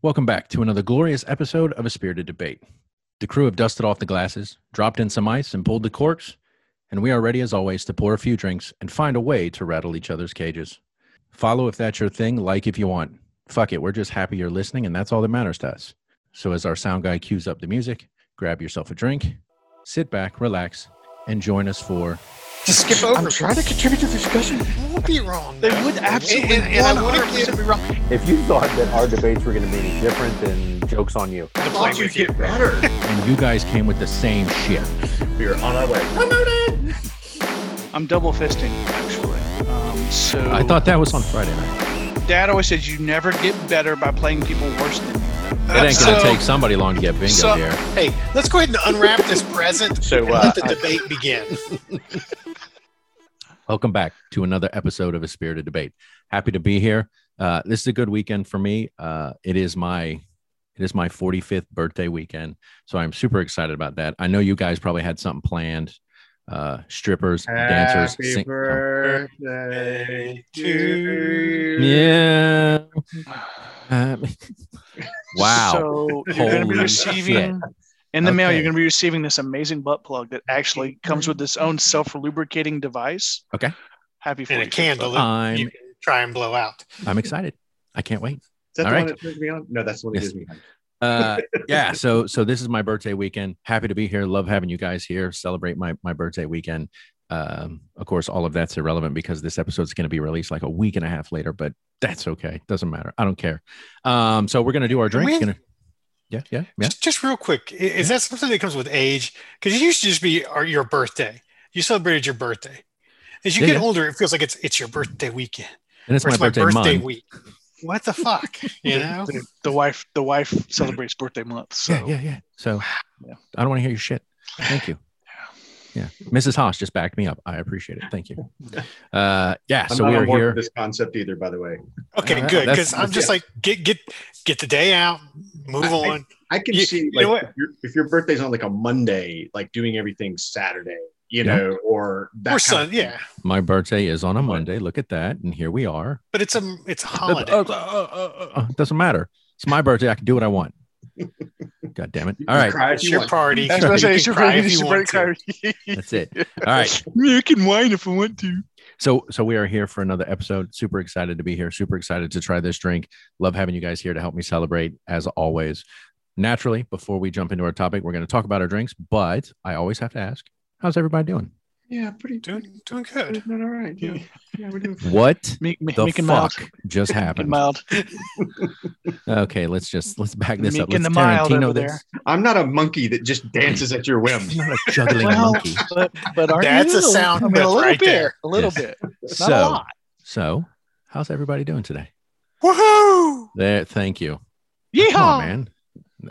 Welcome back to another glorious episode of A Spirited Debate. The crew have dusted off the glasses, dropped in some ice, and pulled the corks, and we are ready as always to pour a few drinks and find a way to rattle each other's cages. Follow if that's your thing, like if you want. Fuck it, we're just happy you're listening, and that's all that matters to us. So, as our sound guy cues up the music, grab yourself a drink, sit back, relax, and join us for Just skip over. I'm trying to contribute to the discussion. It won't be wrong. They would absolutely And, and, and 100% give. be wrong. If you thought that our debates were going to be any different, then jokes on you. I thought you'd get better. and you guys came with the same shit. We are on our way. I'm double fisting, actually. Um, so I thought that was on Friday night. Dad always says you never get better by playing people worse than you. It ain't gonna So- take somebody long to get bingo so- here. Hey, let's go ahead and unwrap this present So, and uh, let the debate begin. Welcome back to another episode of A Spirited Debate. Happy to be here. Uh, this is a good weekend for me. Uh, it is my it is my 45th birthday weekend, so I'm super excited about that. I know you guys probably had something planned. Uh, strippers, dancers, Happy sing- birthday to yeah. Um, wow. So you're going to be Holy receiving in the mail. You're going to be receiving this amazing butt plug that actually comes with its own self-lubricating device. Okay. Happy for And a you. candle that I'm you can try and blow out. I'm excited. I can't wait. Is that All the right. one that turns me on? No, that's the one that Yes. gives me on. uh yeah so so this is my birthday weekend happy to be here love having you guys here celebrate my my birthday weekend um of course all of that's irrelevant because this episode is going to be released like a week and a half later but that's okay doesn't matter i don't care um so we're going to do our drinks When- gonna yeah yeah yeah Just, just real quick, i- is that something that comes with age? Because it used to just be our, your birthday. You celebrated your birthday. As you Yeah, get yeah. older, it feels like it's it's your birthday weekend. and it's my it's my birthday, birthday month week. What the fuck? You know? The, the wife, the wife celebrates birthday month. So yeah yeah yeah so Yeah. i don't want to hear your shit thank you yeah mrs haas just backed me up i appreciate it thank you uh yeah I'm so we are here this concept either, by the way. Okay, Uh, good. Because I'm just like get get get the day out, move I- on. I can You- see you like know what? if, your, if your birthday's on like a Monday, like doing everything Saturday, you Yeah. know, or that or kind sun, of thing. yeah. my birthday is on a monday look at that and here we are But it's a it's a holiday. Uh, uh, uh, uh, doesn't matter. It's my birthday. I can do what I want. God damn it. You All can right. cry if It's you your want. party. That's what I You say. can It's your cry if It's you your want That's it. All right. You can whine if I want to. So so we are here for another episode. Super excited to be here. Super excited to try this drink. Love having you guys here to help me celebrate as always. Naturally, before we jump into our topic, we're going to talk about our drinks, but I always have to ask, how's everybody doing? Yeah, pretty Doing doing good. Doing all right. Yeah, yeah, we're doing. What Meek, meek, the meek and mild. fuck just Meek happened? mild. Okay, let's just let's back this Meek up. Let's the mild Tarantino over this. I'm not a monkey that just dances at your whim. I'm not a juggling Well, monkey. But, but aren't That's you? a sound I mean, a little right bit. there. A little Yes. bit. Not a So lot. so how's everybody doing today? Woohoo! There, thank you. Yeehaw! Come on, man.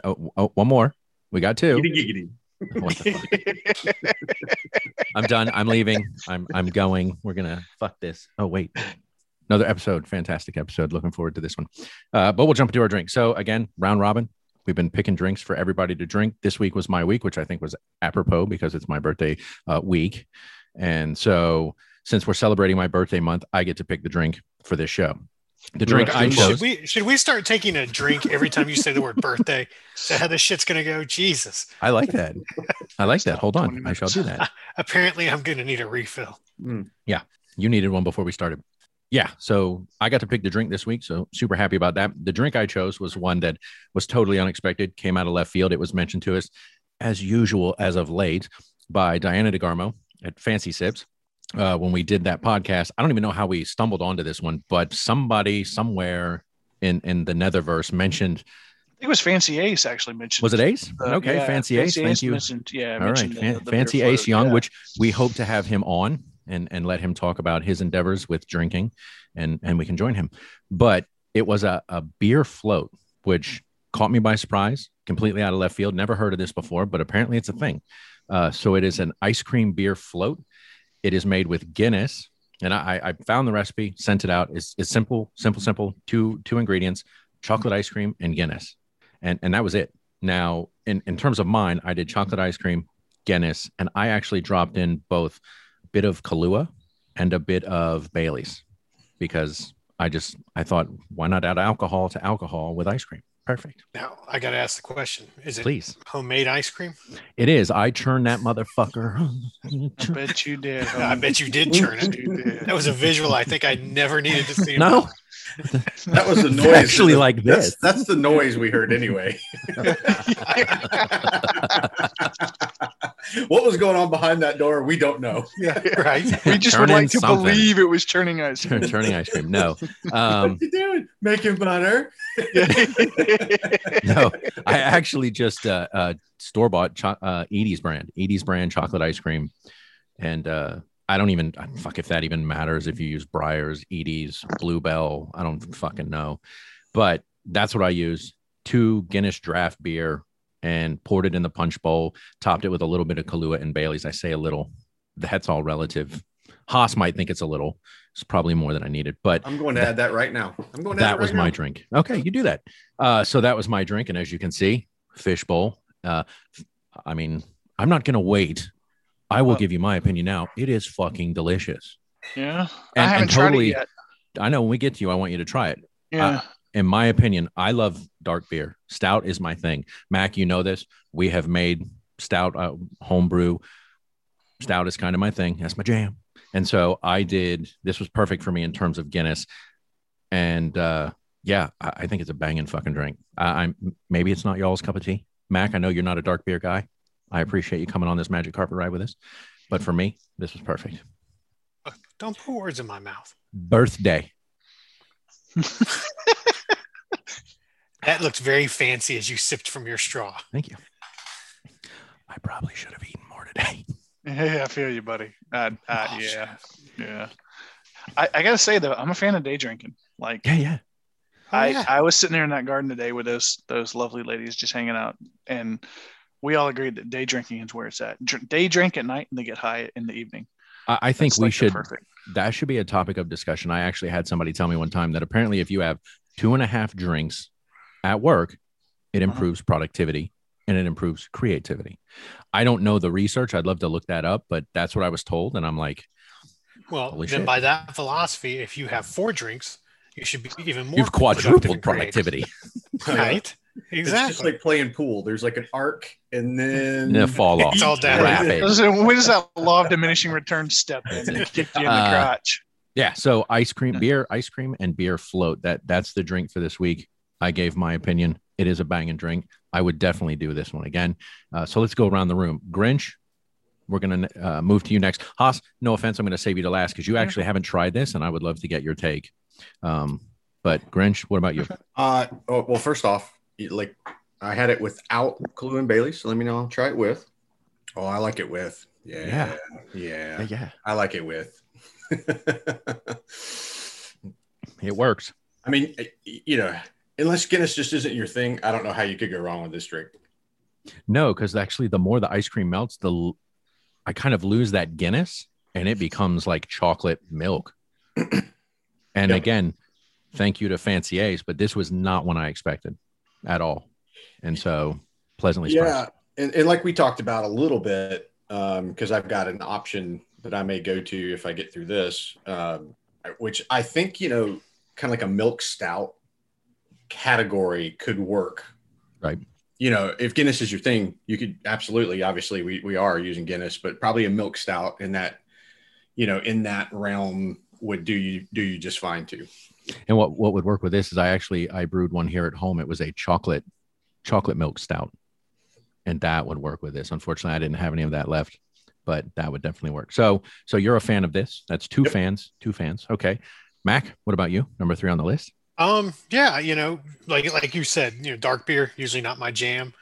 Oh, oh, one more. We got two. Giggity, giggity. What the fuck? I'm done. I'm leaving. I'm I'm going. We're gonna fuck this. Oh wait, another episode. Fantastic episode. Looking forward to this one. Uh, but we'll jump into our drink. So again, round robin. We've been picking drinks for everybody to drink. This week was my week, which I think was apropos because it's my birthday uh, week. And so, since we're celebrating my birthday month, I get to pick the drink for this show. The drink I Should Should we should we start taking a drink every time you say the word birthday? Is that how this shit's gonna go? Jesus. I like that. I like that. Hold on. I shall do that. Apparently I'm gonna need a refill. Hmm. Yeah, you needed one before we started. Yeah. So I got to pick the drink this week. So super happy about that. The drink I chose was one that was totally unexpected, came out of left field. It was mentioned to us as usual as of late by Diana DeGarmo at Fancy Sips. Uh, when we did that podcast, I don't even know how we stumbled onto this one, but somebody somewhere in in the Netherverse mentioned I think it was Fancy Ace actually mentioned. was it Ace? uh, okay, yeah, Fancy Ace. Thank you. Mentioned, yeah, All right, the- the Fancy float, Ace Young, yeah. which we hope to have him on and and let him talk about his endeavors with drinking, and and we can join him. But it was a, a beer float, which caught me by surprise, completely out of left field. Never heard of this before, but apparently it's a thing. Uh, so it is an ice cream beer float. It is made with Guinness, and I, I found the recipe, sent it out. It's, it's simple, simple, simple. Two two ingredients: chocolate ice cream and Guinness, and and that was it. Now, in in terms of mine, I did chocolate ice cream, Guinness, and I actually dropped in both a bit of Kahlua and a bit of Bailey's because I just I thought why not add alcohol to alcohol with ice cream? Perfect. Now I got to ask the question: Is it Please. homemade ice cream? It is. I churn that motherfucker. I bet you did. I bet you did churn it. Did. That was a visual I think I never needed to see. no, That was the noise. actually like that's, this. That's the noise we heard anyway. What was going on behind that door? We don't know. Yeah, right. We just would Turn in like to something. believe it was churning ice. Turn- turning ice cream. No, um, what you doing? Making butter. no. I actually just uh, uh, store bought cho- uh, Edy's brand, Edy's brand chocolate ice cream, and uh, I don't even fuck if that even matters if you use Breyers, Edy's, Bluebell. I don't fucking know, but that's what I use. Two Guinness draft beer and poured it in the punch bowl, topped it with a little bit of Kahlua and Bailey's. I say a little. That's all relative. Haas might think it's a little. It's probably more than I needed, but I'm going to add that right now. I'm going to add that it was right my now. drink. Okay, you do that. Uh, so that was my drink, and as you can see, fishbowl. Uh, I mean, I'm not gonna wait. I will Well- give you my opinion now. It is fucking delicious. yeah. And- I haven't and tried totally- it yet. I know when we get to you, I want you to try it. Yeah. In my opinion, I love dark beer. Stout is my thing. Mac, you know this. We have made stout uh, homebrew. Stout is kind of my thing. That's my jam. And so I did. This was perfect for me in terms of Guinness. And uh, yeah, I, I think it's a banging fucking drink. I, I'm maybe it's not y'all's cup of tea. Mac, I know you're not a dark beer guy. I appreciate you coming on this magic carpet ride with us. But for me, this was perfect. Don't put words in my mouth. Birthday. That looked very fancy as you sipped from your straw. Thank you. I probably should have eaten more today. Yeah, I feel you, buddy. Uh, uh, Oh, yeah, yeah. I, I gotta say though, I'm a fan of day drinking. Like Yeah, yeah. Oh, I, yeah. I was sitting there in that garden today with those those lovely ladies just hanging out, and we all agreed that day drinking is where it's at. Dr- day drink at night and they get high in the evening. I, I think That's we like should that should be a topic of discussion. I actually had somebody tell me one time that apparently if you have two and a half drinks at work, it Uh-huh. improves productivity and it improves creativity. I don't know the research. I'd love to look that up, but that's what I was told. And I'm like, well, then shit. by that philosophy, if you have four drinks, you should be even more you've quadrupled productivity. Right? It's just like playing pool. There's like an arc, and then And fall off. It's all down. Rapid. So when does that law of diminishing returns step in and kick you in the Uh, crotch? Yeah. So ice cream, beer, ice cream, and beer float. That that's the drink for this week. I gave my opinion. It is a banging drink. I would definitely do this one again. Uh, so let's go around the room. Grinch, we're gonna uh, move to you next. Haas, no offense, I'm gonna save you to last because you actually haven't tried this, and I would love to get your take. Um, but Grinch, what about you? Uh, oh, well, first off, you- like I had it without Kahlua and Bailey, so let me know. I'll try it with. Oh, I like it with. Yeah, yeah, yeah, I like it with. it works. I mean, you know, unless Guinness just isn't your thing, I don't know how you could go wrong with this drink. No, because actually, the more the ice cream melts, the I kind of lose that Guinness, and it becomes like chocolate milk. and Yep. again, thank you to Fancy Ace, but this was not one I expected at all, and so pleasantly surprised. Yeah, and, and like we talked about a little bit, um, because I've got an option that I may go to if I get through this, um, which I think you know, kind of like a milk stout category could work. Right. You know, if Guinness is your thing, you could absolutely. Obviously, we we are using Guinness, but probably a milk stout in that, you know, in that realm would do you do you just fine too. And what what would work with this is I actually I brewed one here at home. It was a chocolate chocolate milk stout, and that would work with this. Unfortunately, I didn't have any of that left, but that would definitely work. So so you're a fan of this? That's two Yep. fans, two fans. Okay, Mac, what about you? Number three on the list. Um, yeah, you know, like like you said, you know, dark beer usually not my jam.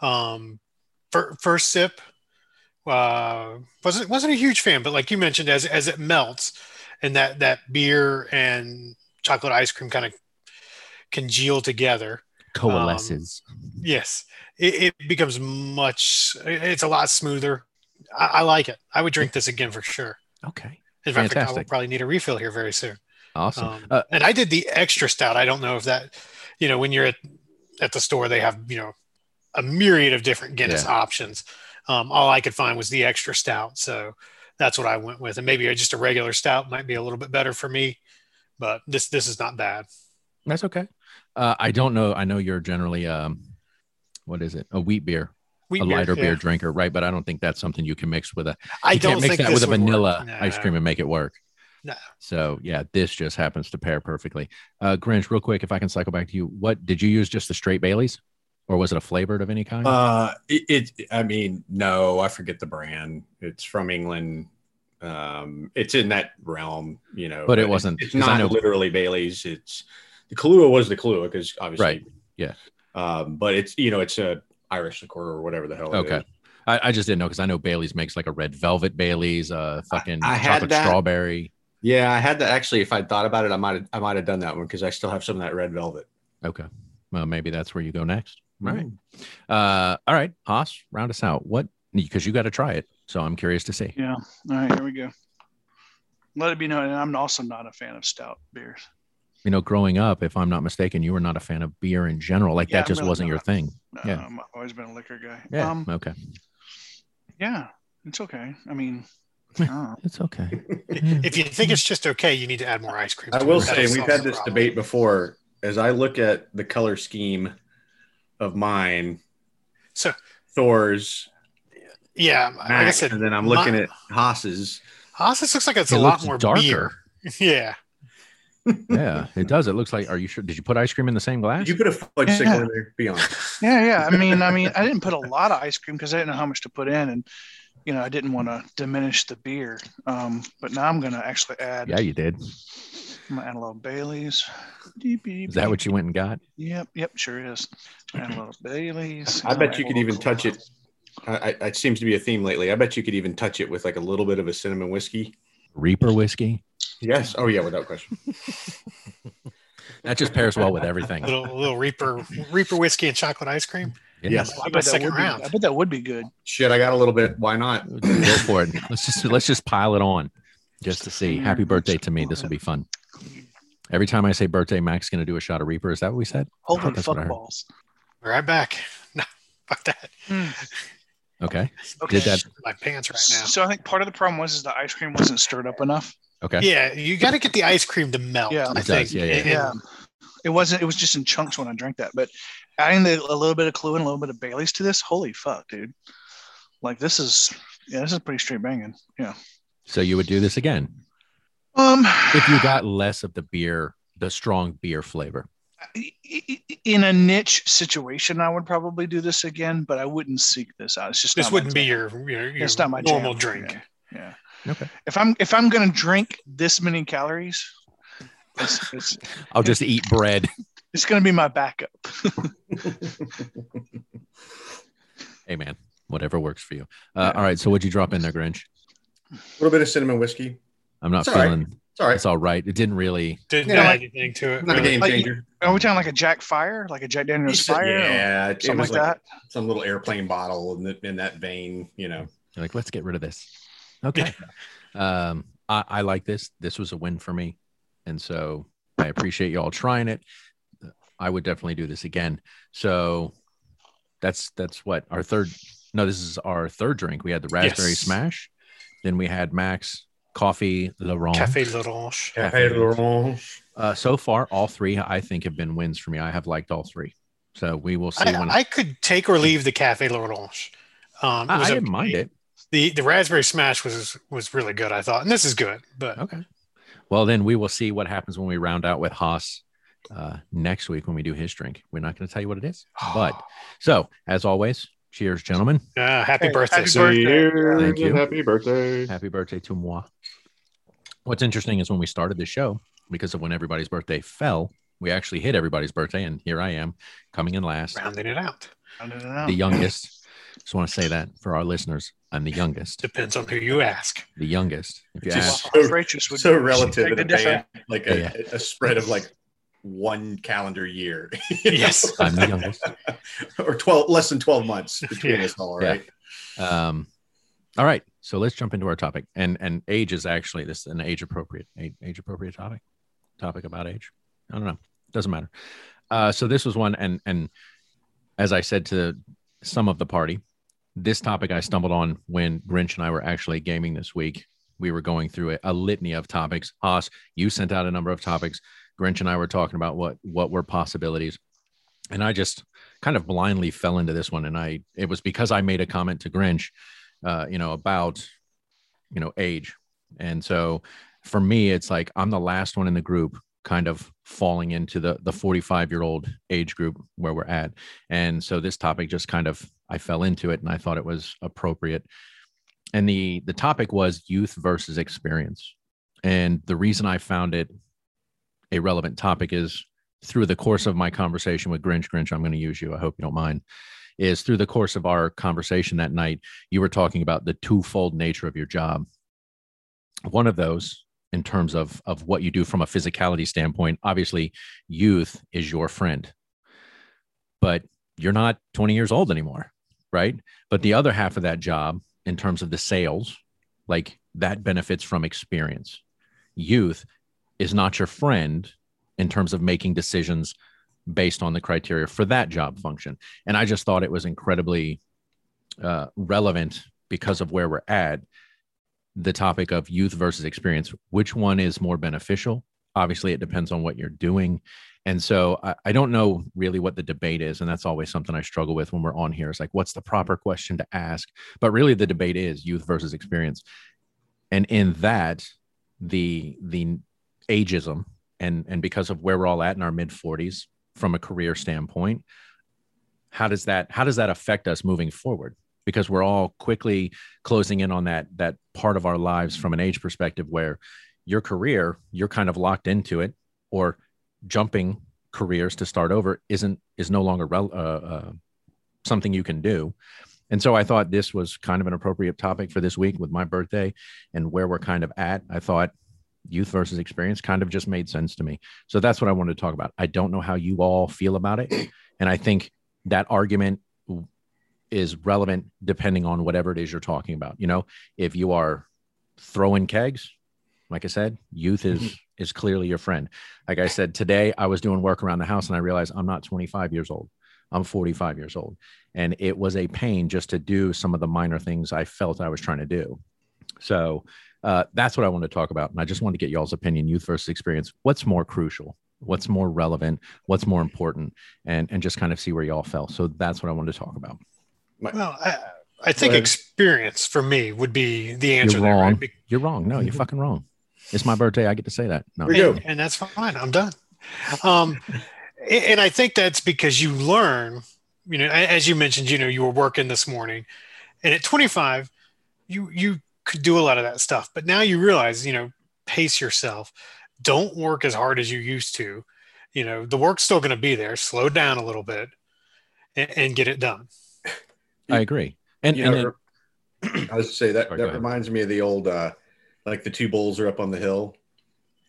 Um, fir- first sip, uh, wasn't wasn't a huge fan, but like you mentioned, as as it melts and that that beer and chocolate ice cream kind of congeal together, Coalesces. yes, it, it becomes much. It's a lot smoother. I, I like it. I would drink this again for sure. okay, In fact, I will probably need a refill here very soon. awesome. Um, uh, and I did the extra stout. I don't know if that, you know, when you're at, at the store, they have, you know, a myriad of different Guinness Yeah. options. Um, all I could find was the extra stout. So that's what I went with. And maybe just a regular stout might be a little bit better for me, but this, this is not bad. That's okay. Uh, I don't know. I know you're generally um, what is it? A wheat beer, Wheat a lighter beer yeah. drinker, right? But I don't think that's something you can mix with a. I don't can't mix think that with a vanilla No. ice cream and make it work. No. So yeah, this just happens to pair perfectly. Uh, Grinch, real quick, if I can cycle back to you, what did you use? Just the straight Baileys, or was it a flavored of any kind? Uh, it, it. I mean, no, I forget the brand. It's from England. Um, it's in that realm, you know. But it wasn't- It's not know- literally Bailey's. It's the Kahlua was the Kahlua because obviously, Right. Yeah. Um, but it's you know it's a Irish liqueur or whatever the hell. it Okay. I, I just didn't know because I know Bailey's makes like a red velvet Bailey's, uh, fucking I had chocolate that. strawberry. Yeah, I had to actually. If I'd thought about it, I might have. I might have done that one because I still have some of that red velvet. Okay, well maybe that's where you go next. All right. Mm. Uh, all right, Haas, round us out. What? Because you got to try it, so I'm curious to see. Yeah. All right, here we go. Let it be known, and I'm also not a fan of stout beers. You know, growing up, if I'm not mistaken, you were not a fan of beer in general. Like Yeah, that just really wasn't your thing. No, Yeah. I'm, I've always been a liquor guy. Yeah. Um, okay. yeah, it's okay. I mean, I. It's okay. If you think it's just okay, you need to add more ice cream. I will it. say we've had this problem. debate before. As I look at the color scheme of mine, So Thor's, yeah, like I Max, said, and then I'm looking my- at Haas's. Haas's looks like it's It a lot more darker. beer. Yeah, yeah, it does. It looks like. Are you sure? Did you put ice cream in the same glass? Did you put a fudge Yeah. sickle in there? Be honest. Yeah, yeah. I mean, I mean, I didn't put a lot of ice cream because I didn't know how much to put in, and you know, I didn't want to diminish the beer. Um, but now I'm gonna actually add. yeah, you did. I'm gonna add a little Bailey's. Is that what you went and got? Yep, yep, sure is. Add a little Bailey's. I bet you Add could even touch it. Kahlua. I, I, it seems to be a theme lately. I bet you could even touch it with like a little bit of a cinnamon whiskey. Reaper whiskey. Yes. Oh yeah, without question. That just pairs well with everything. little little Reaper Reaper whiskey and chocolate ice cream. Yes. I bet, that second would be, round. I bet that would be good. Shit, I got a little bit. Why not? Go for it. Let's just let's just pile it on, just to see. Happy birthday to me. This will be fun. Every time I say birthday, Mac's going to do a shot of Reaper. Is that what we said? Holy that's what fuck heard. balls. Be Right back. No, fuck that. Hmm. Okay. Okay. Did that? My pants right now. So I think part of the problem was is the ice cream wasn't stirred up enough. Okay. Yeah, you got to get the ice cream to melt. Yeah. I It think. does, yeah, yeah. Yeah. It wasn't. It was just in chunks when I drank that. But adding the, a little bit of Clue and a little bit of Bailey's to this, holy fuck, dude! Like this is yeah, this is pretty straight banging. Yeah. So you would do this again Um, if you got less of the beer, the strong beer flavor. In a niche situation, I would probably do this again, but I wouldn't seek this out. It's just This wouldn't be your your, your It's not my normal jam. drink. Yeah. yeah. Okay. If I'm if I'm gonna drink this many calories, it's it's, I'll just eat bread. it's gonna be my backup. Hey man, whatever works for you. Uh, all right. So what'd you drop in there, Grinch? A little bit of cinnamon whiskey. I'm not It's all right. Feeling. It's all right. It's all right. It didn't really. Didn't Yeah. add anything to it. Not a really. game Like, changer. Are we talking like a Jack Fire, like a Jack Daniel's Fire, Yeah, it, it something like like, that? some little airplane bottle in, the, in that vein. You know. You're like, let's get rid of this. Okay. um, I, I like this. This was a win for me. And so I appreciate you all trying it. I would definitely do this again. So that's that's what our third no, this is our third drink. We had the raspberry Yes. smash, then we had Max coffee Laurent. Cafe L'Orange. Cafe L'Orange. Uh, so far, all three I think have been wins for me. I have liked all three. So we will see I, when I could take or leave the Cafe L'Orange. Um, I, I didn't okay. mind it. The the raspberry smash was was really good. I thought, and this is good, but Okay. Well, then we will see what happens when we round out with Haas uh, next week when we do his drink. We're not going to tell you what it is. But so, as always, cheers, gentlemen. uh, happy Hey, birthday. happy sir. birthday. Thank you. Happy birthday. Happy birthday to moi. What's interesting is when we started the show, because of when everybody's birthday fell, we actually hit everybody's birthday. And here I am coming in last, Rounding it out. I don't know. the youngest. Just want to say that for our listeners, I'm the youngest. Depends on who you ask. The youngest. If you ask, Well, Rachel's would so be- relative take in the a band, like a, Yeah, a spread of like one calendar year. Yes. I'm the youngest. or 12 less than 12 months between Yeah. us all, Yeah. Um, all right, so let's jump into our topic. And and age is actually this is an age appropriate age, age appropriate topic. Topic about age. I don't know. Doesn't matter. Uh, so this was one, and and as I said to some of the party, this topic I stumbled on when Grinch and I were actually gaming this week. We were going through a, a litany of topics. Haas, you sent out a number of topics. Grinch and I were talking about what what were possibilities, and I just kind of blindly fell into this one. And I it was because I made a comment to Grinch, uh, you know, about you know age, and so for me, it's like I'm the last one in the group kind of falling into the the 45 year old age group where we're at. And so this topic just kind of i fell into it and i thought it was appropriate. And the the topic was youth versus experience. And the reason i found it a relevant topic is through the course of my conversation with grinch grinch i'm going to use you. I hope you don't mind is through the course of our conversation that night you were talking about the twofold nature of your job. One of those in terms of of what you do from a physicality standpoint obviously youth is your friend. But you're not 20 years old anymore right? But the other half of that job in terms of the sales like that benefits from experience. Youth is not your friend in terms of making decisions based on the criteria for that job function. And i just thought it was incredibly uh, relevant because of where we're at. The topic of youth versus experience which one is more beneficial? Obviously it depends on what you're doing. And so I, I, don't know really what the debate is and that's always something i struggle with when we're on here it's like what's the proper question to ask? But really the debate is youth versus experience. And in that the the ageism and and because of where we're all at in our mid 40s from a career standpoint how does that how does that affect us moving forward? Because we're all quickly closing in on that that part of our lives from an age perspective where your career you're kind of locked into it or jumping careers to start over isn't is no longer rel- uh, uh, something you can do. And so i thought this was kind of an appropriate topic for this week with my birthday and where we're kind of at. I thought youth versus experience kind of just made sense to me so that's what i wanted to talk about i don't know how you all feel about it and i think that argument is relevant depending on whatever it is you're talking about. You know, if you are throwing kegs, like I said, youth is is clearly your friend. Like I said, today I was doing work around the house and I realized I'm not 25 years old. I'm 45 years old. And it was a pain just to do some of the minor things I felt I was trying to do. So uh, that's what I want to talk about. And I just want to get y'all's opinion, youth versus experience. What's more crucial? What's more relevant? What's more important? And, and just kind of see where y'all fell. So that's what I wanted to talk about. Well, I, I think experience for me would be the answer. You're wrong. There, right? You're wrong. No, you're mm-hmm. fucking wrong. It's my birthday. I get to say that. No, and, and that's fine. I'm done. Um, and I think that's because you learn. You know, as you mentioned, you know, you were working this morning, and at 25, you you could do a lot of that stuff. But now you realize, you know, pace yourself. Don't work as hard as you used to. You know, the work's still going to be there. Slow down a little bit, and, and get it done. I agree. And, you and know, it, I was say that that reminds me of the old uh like the two bulls are up on the hill.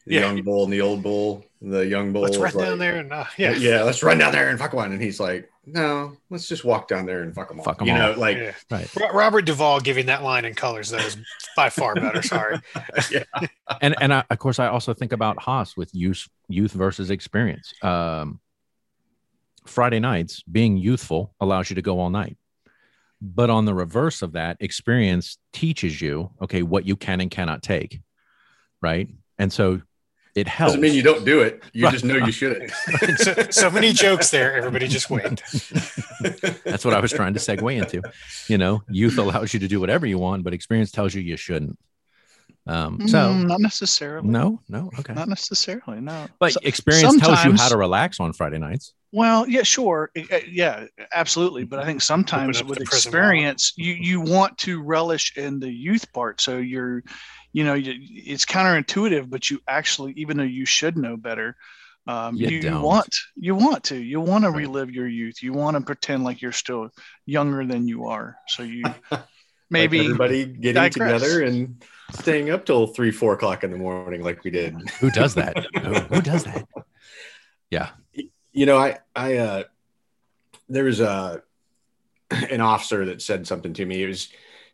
The yeah. young bull and the old bull. The young bull. Let's run like, down there and uh, yeah, yeah. Let's run down there and fuck one. And he's like, no, let's just walk down there and fuck them all. Fuck them you all. know, like yeah. right. Robert Duvall giving that line in colors that is by far better. Sorry. yeah. And and I, of course I also think about Haas with youth youth versus experience. Um, Friday nights being youthful allows you to go all night. But on the reverse of that, experience teaches you, okay, what you can and cannot take. Right. And so it helps. Doesn't mean you don't do it. You right. just know you shouldn't. so, so, many jokes there. Everybody just wait. That's what I was trying to segue into. You know, youth allows you to do whatever you want, but experience tells you you shouldn't. Um, so mm, not necessarily. No, no, okay. Not necessarily. No. But so, experience tells you how to relax on Friday nights. Well, yeah, sure, yeah, absolutely. But I think sometimes with experience, you you want to relish in the youth part. So you're, you know, you, it's counterintuitive, but you actually, even though you should know better, um, you, you want you want to you want to relive your youth. You want to pretend like you're still younger than you are. So you maybe like everybody getting digress. together and staying up till three, four o'clock in the morning, like we did. Who does that? who, who does that? Yeah you know, I, I, uh, there was a, an officer that said something to me. It was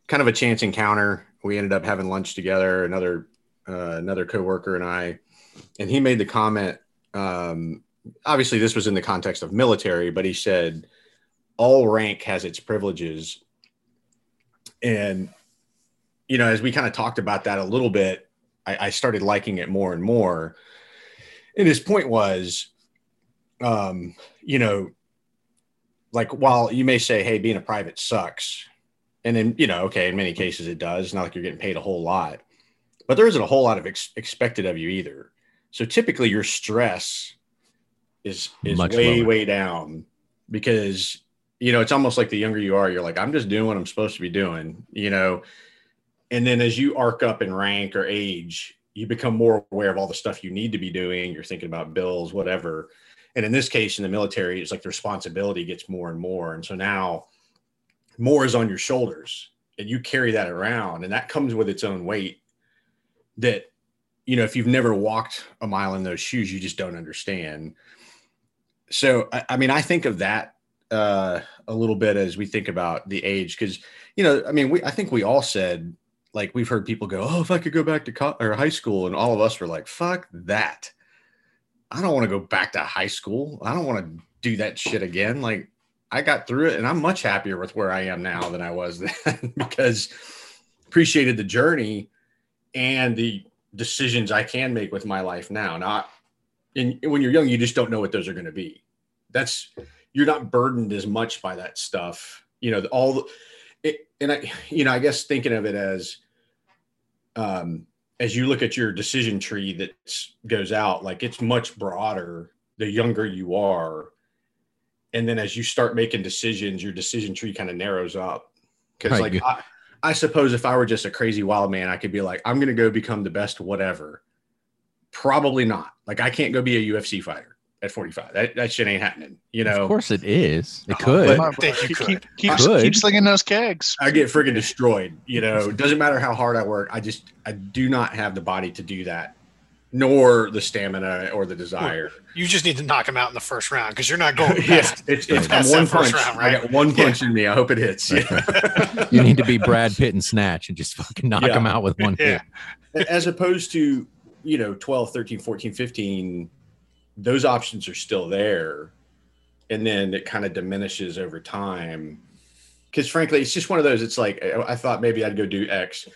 kind of a chance encounter. We ended up having lunch together, another, uh, another coworker and I, and he made the comment, um, obviously this was in the context of military, but he said all rank has its privileges. And, you know, as we kind of talked about that a little bit, I, I started liking it more and more and his point was, um, you know, like while you may say, "Hey, being a private sucks," and then you know, okay, in many cases it does. It's not like you're getting paid a whole lot, but there isn't a whole lot of ex- expected of you either. So typically, your stress is is Much way lower. way down because you know it's almost like the younger you are, you're like, I'm just doing what I'm supposed to be doing, you know. And then as you arc up in rank or age, you become more aware of all the stuff you need to be doing. You're thinking about bills, whatever. And in this case, in the military, it's like the responsibility gets more and more. And so now more is on your shoulders and you carry that around. And that comes with its own weight that, you know, if you've never walked a mile in those shoes, you just don't understand. So, I, I mean, I think of that uh, a little bit as we think about the age because, you know, I mean, we, I think we all said, like we've heard people go, "Oh, if I could go back to co- or high school," and all of us were like, "Fuck that! I don't want to go back to high school. I don't want to do that shit again." Like I got through it, and I'm much happier with where I am now than I was then because appreciated the journey and the decisions I can make with my life now. Not in when you're young, you just don't know what those are going to be. That's you're not burdened as much by that stuff. You know, all the it, and I, you know, I guess thinking of it as, um, as you look at your decision tree that goes out, like it's much broader the younger you are. And then as you start making decisions, your decision tree kind of narrows up. Cause right. like, I, I suppose if I were just a crazy wild man, I could be like, I'm going to go become the best whatever. Probably not. Like, I can't go be a UFC fighter at 45. That, that shit ain't happening. You know, of course it is. It oh, could. But, but you could. Keep, keep, keep slinging those kegs. I get friggin' destroyed. You know, it doesn't matter how hard I work. I just, I do not have the body to do that, nor the stamina or the hmm. desire. You just need to knock him out in the first round because you're not going. yeah, it's, it's one punch. Round, right? I got one punch yeah. in me. I hope it hits. you need to be Brad Pitt and snatch and just fucking knock yeah. him out with one yeah. hit. As opposed to, you know, 12, 13, 14, 15 those options are still there and then it kind of diminishes over time because frankly it's just one of those it's like i thought maybe i'd go do x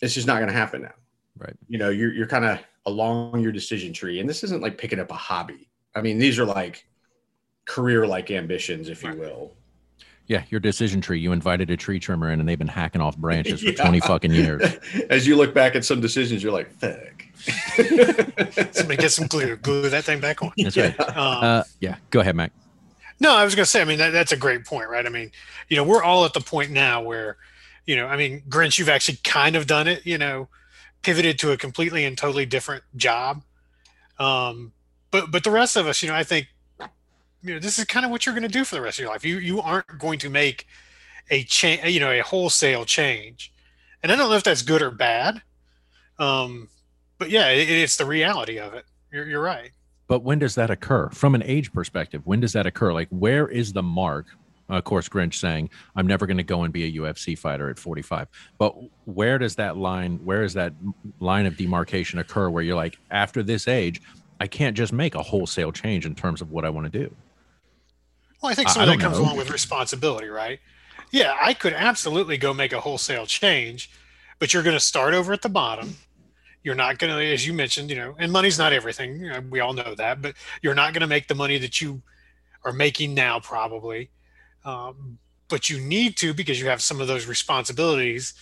it's just not going to happen now right you know you're, you're kind of along your decision tree and this isn't like picking up a hobby i mean these are like career like ambitions if you will yeah, your decision tree. You invited a tree trimmer in, and they've been hacking off branches for twenty fucking years. As you look back at some decisions, you're like, "Fuck." Somebody get some glue, glue that thing back on. That's right. Um, uh, yeah, go ahead, Mac. No, I was going to say. I mean, that, that's a great point, right? I mean, you know, we're all at the point now where, you know, I mean, Grinch, you've actually kind of done it. You know, pivoted to a completely and totally different job. Um, but but the rest of us, you know, I think, you know, this is kind of what you're going to do for the rest of your life. You you aren't going to make a change, you know, a wholesale change, and I don't know if that's good or bad. Um, but yeah, it, it's the reality of it. You're, you're right. But when does that occur from an age perspective? When does that occur? Like, where is the mark? Of course, Grinch saying, I'm never going to go and be a UFC fighter at 45. But where does that line, where is that line of demarcation occur where you're like, after this age, I can't just make a wholesale change in terms of what I want to do? Well, I think some I, of that comes know. along with responsibility, right? Yeah, I could absolutely go make a wholesale change, but you're going to start over at the bottom you're not going to, as you mentioned, you know, and money's not everything. You know, we all know that, but you're not going to make the money that you are making now, probably. Um, but you need to because you have some of those responsibilities.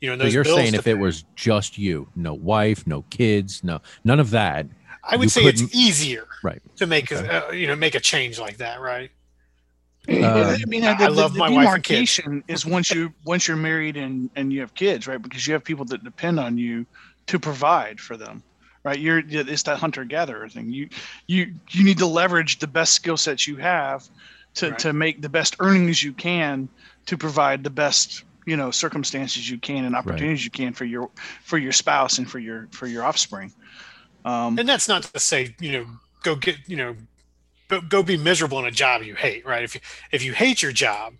You know, those so you're saying if pay. it was just you, no wife, no kids, no none of that. I would say it's easier, right, to make okay. a, uh, you know make a change like that, right? Uh, I mean, the, I love the, the my demarcation wife is once you once you're married and and you have kids, right? Because you have people that depend on you to provide for them right you're it's that hunter gatherer thing you you you need to leverage the best skill sets you have to right. to make the best earnings you can to provide the best you know circumstances you can and opportunities right. you can for your for your spouse and for your for your offspring um, and that's not to say you know go get you know go, go be miserable in a job you hate right if you if you hate your job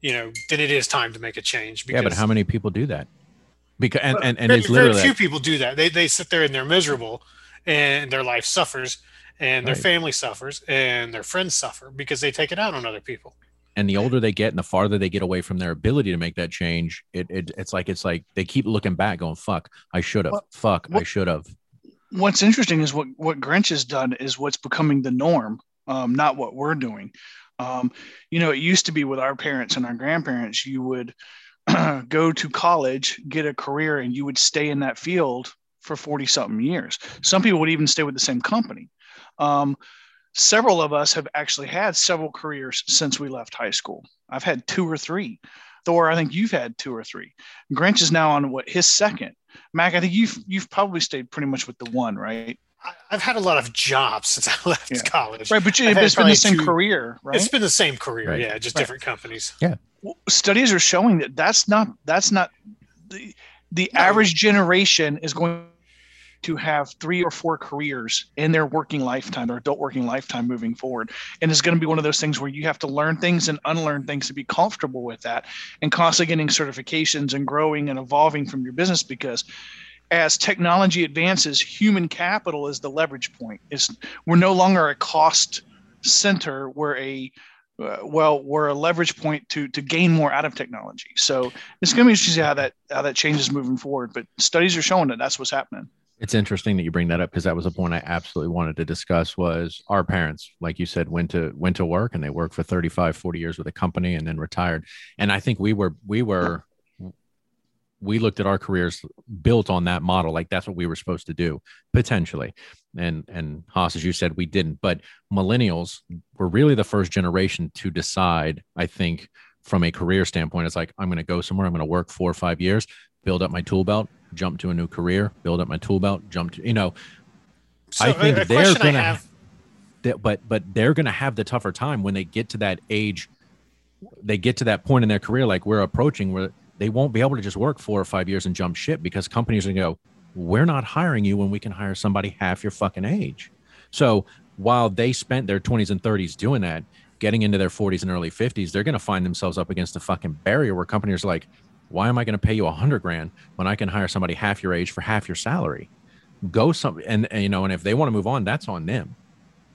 you know then it is time to make a change because, yeah but how many people do that because and and, and very, it's literally very few people do that. They they sit there and they're miserable, and their life suffers, and their right. family suffers, and their friends suffer because they take it out on other people. And the older they get, and the farther they get away from their ability to make that change, it, it it's like it's like they keep looking back, going "fuck, I should have, fuck, I should have." what's interesting is what what Grinch has done is what's becoming the norm, um, not what we're doing. Um, you know, it used to be with our parents and our grandparents, you would go to college, get a career, and you would stay in that field for 40 something years. Some people would even stay with the same company. Um, several of us have actually had several careers since we left high school. I've had two or three. Thor, I think you've had two or three. Grinch is now on what his second. Mac, I think you've you've probably stayed pretty much with the one, right? I've had a lot of jobs since I left yeah. college. Right, but you, it's been the same two, career, right? It's been the same career, right. yeah, just right. different companies. Yeah. Well, studies are showing that that's not that's not the the no. average generation is going to have three or four careers in their working lifetime, their adult working lifetime moving forward. And it's going to be one of those things where you have to learn things and unlearn things to be comfortable with that and constantly getting certifications and growing and evolving from your business because as technology advances, human capital is the leverage point. It's, we're no longer a cost center. We're a uh, well, we're a leverage point to to gain more out of technology. So it's going to be interesting how that how that changes moving forward. But studies are showing that that's what's happening. It's interesting that you bring that up because that was a point I absolutely wanted to discuss was our parents, like you said, went to went to work and they worked for 35, 40 years with a company and then retired. And I think we were we were we looked at our careers built on that model like that's what we were supposed to do potentially. And and haas as you said we didn't. But millennials were really the first generation to decide i think from a career standpoint it's like i'm going to go somewhere i'm going to work four or five years build up my tool belt jump to a new career build up my tool belt jump to you know so i think they're going to have but but they're going to have the tougher time when they get to that age they get to that point in their career like we're approaching where they won't be able to just work four or five years and jump ship because companies are going to go, we're not hiring you when we can hire somebody half your fucking age. So while they spent their 20s and 30s doing that, getting into their 40s and early 50s, they're going to find themselves up against a fucking barrier where companies are like, why am I going to pay you a hundred grand when I can hire somebody half your age for half your salary? Go some and, and you know, and if they want to move on, that's on them.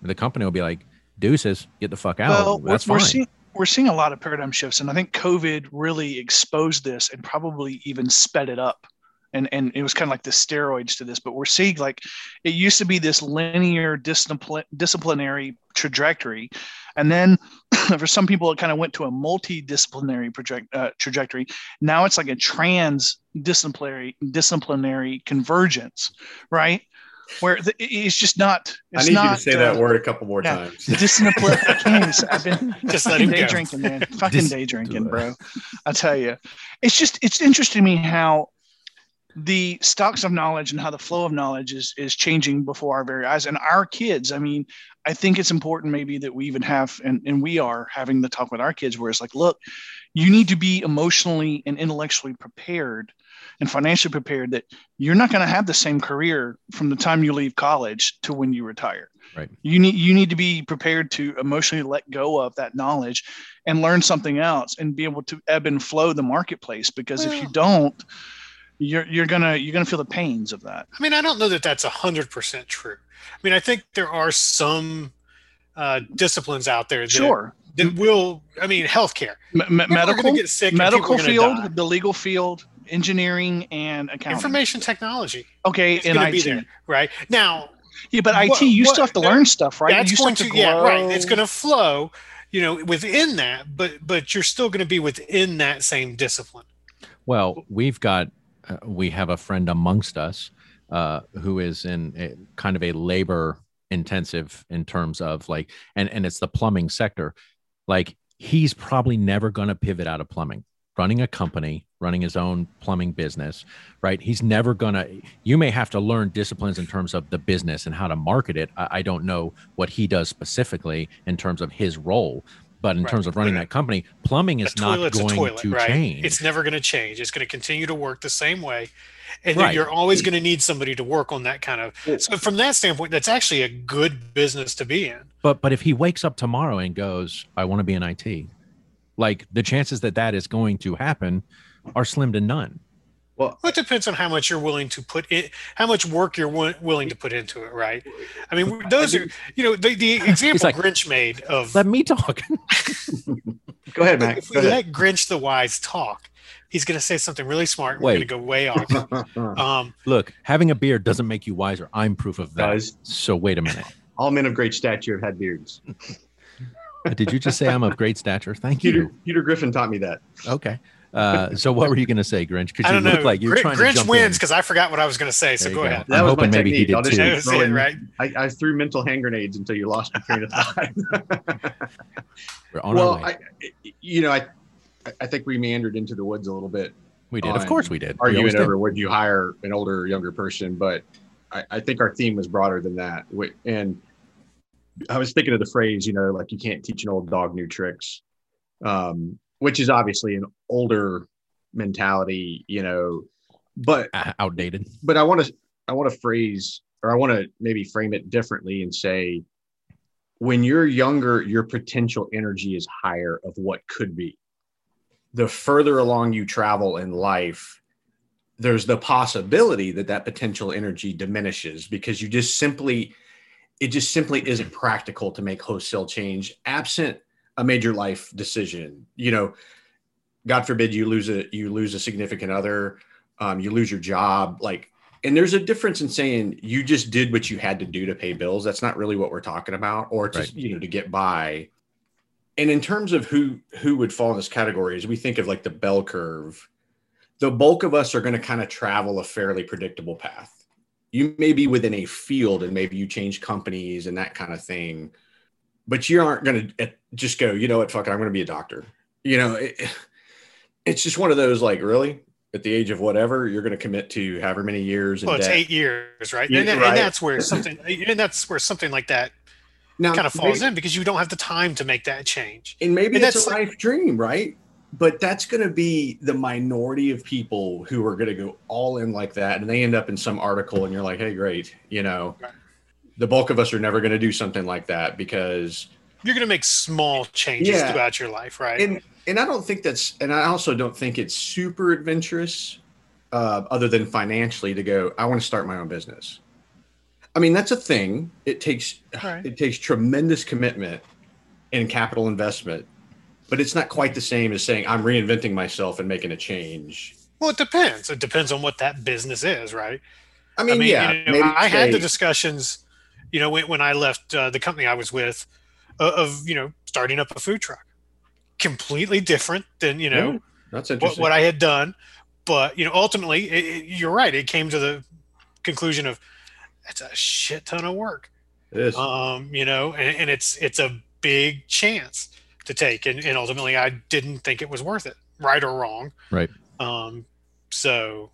The company will be like, deuces, get the fuck out. Well, that's we're, fine. We're seeing, we're seeing a lot of paradigm shifts, and I think COVID really exposed this and probably even sped it up. And and it was kind of like the steroids to this, but we're seeing like it used to be this linear discipline, disciplinary trajectory, and then for some people it kind of went to a multidisciplinary project, uh, trajectory. Now it's like a trans disciplinary disciplinary convergence, right? where the, it's just not. It's I need not, you to say uh, that word a couple more yeah, times. Discipline. I've been just fucking day go. drinking, man. Fucking day drinking, bro. I tell you, it's just it's interesting to me how the stocks of knowledge and how the flow of knowledge is is changing before our very eyes and our kids i mean i think it's important maybe that we even have and, and we are having the talk with our kids where it's like look you need to be emotionally and intellectually prepared and financially prepared that you're not going to have the same career from the time you leave college to when you retire. Right. You need you need to be prepared to emotionally let go of that knowledge and learn something else and be able to ebb and flow the marketplace because well, if you don't you're you're gonna you're gonna feel the pains of that. I mean, I don't know that that's a hundred percent true. I mean, I think there are some uh, disciplines out there that, sure. that will. I mean, healthcare, M- medical, get sick medical field, the legal field, engineering and accounting. Information technology. Okay, in IT. There, right now. Yeah, but what, IT, you what, still have to learn stuff, right? That's you going to, to yeah, right. It's going to flow, you know, within that, but but you're still going to be within that same discipline. Well, we've got uh, we have a friend amongst us uh, who is in a, kind of a labor intensive in terms of like, and and it's the plumbing sector. Like he's probably never going to pivot out of plumbing running a company, running his own plumbing business, right? He's never gonna. You may have to learn disciplines in terms of the business and how to market it. I, I don't know what he does specifically in terms of his role, but in right. terms of running that company, plumbing is not going toilet, to right? change. It's never going to change. It's going to continue to work the same way, and right. you're always going to need somebody to work on that kind of. So from that standpoint, that's actually a good business to be in. But but if he wakes up tomorrow and goes, "I want to be in IT," like the chances that that is going to happen are slim to none. Well, it depends on how much you're willing to put in, how much work you're w- willing to put into it, right? I mean, those are, you know, the, the example like, Grinch made of. Let me talk. Go ahead, Mac. If we let Grinch the Wise talk, he's going to say something really smart. And we're going to go way off. um, Look, having a beard doesn't make you wiser. I'm proof of that. Does. So wait a minute. All men of great stature have had beards. Did you just say I'm of great stature? Thank Peter, you. Peter Griffin taught me that. Okay. Uh, so what were you going to say, Grinch? Because you look know. like you're Gr- trying to Grinch jump wins because I forgot what I was going to say. So go go. ahead. That I'm was my hoping maybe he technique. did I'll just too. That it, in- right? I, I threw mental hand grenades until you lost your train of thought. We're on well, our way. I, you know, I, I think we meandered into the woods a little bit, we did. Of course we did. We always arguing did. over would you hire an older or younger person, but I, I think our theme was broader than that. Wi- And I was thinking of the phrase, you know, like you can't teach an old dog new tricks, um, which is obviously an older mentality, you know, but Uh, outdated. but I want to I want to phrase or I want to maybe frame it differently and say when you're younger your potential energy is higher of what could be the further along you travel in life there's the possibility that that potential energy diminishes because you just simply it just simply isn't practical to make wholesale change absent a major life decision. You know god forbid you lose a you lose a significant other um, you lose your job like and there's a difference in saying you just did what you had to do to pay bills. That's not really what we're talking about or to Right. you know to get by. And in terms of who who would fall in this category as we think of like the bell curve the bulk of us are going to kind of travel a fairly predictable path. You may be within a field and maybe you change companies and that kind of thing but you aren't going to just go you know what fuck it, i'm going to be a doctor you know it, it's just one of those like really at the age of whatever you're going to commit to however many years Well, it's debt. eight years, right? Yeah, and, and right. that's where something, and that's where something like that now kind of falls maybe- in because you don't have the time to make that change. and maybe And that's a life dream right but that's going to be the minority of people who are going to go all in like that and they end up in some article and you're like hey great you know the bulk of us are never going to do something like that because You're going to make small changes Yeah. throughout your life, right? and and i don't think that's and i also don't think it's super adventurous uh, other than financially to go i want to start my own business i mean that's a thing it takes Right. it takes tremendous commitment and capital investment but it's not quite the same as saying i'm reinventing myself and making a change well, it depends. It depends on what that business is, right? i mean, I mean, yeah you know, maybe I had the discussions, you know, when, when I left uh, the company I was with, of, of you know starting up a food truck, completely different than you know Yeah, that's what, what I had done. But you know, ultimately, it, it- you're right. It came to the conclusion of it's a shit ton of work. it is Um, you know, and, and it's it's a big chance to take, and, and ultimately, I didn't think it was worth it, right or wrong. Right. Um, so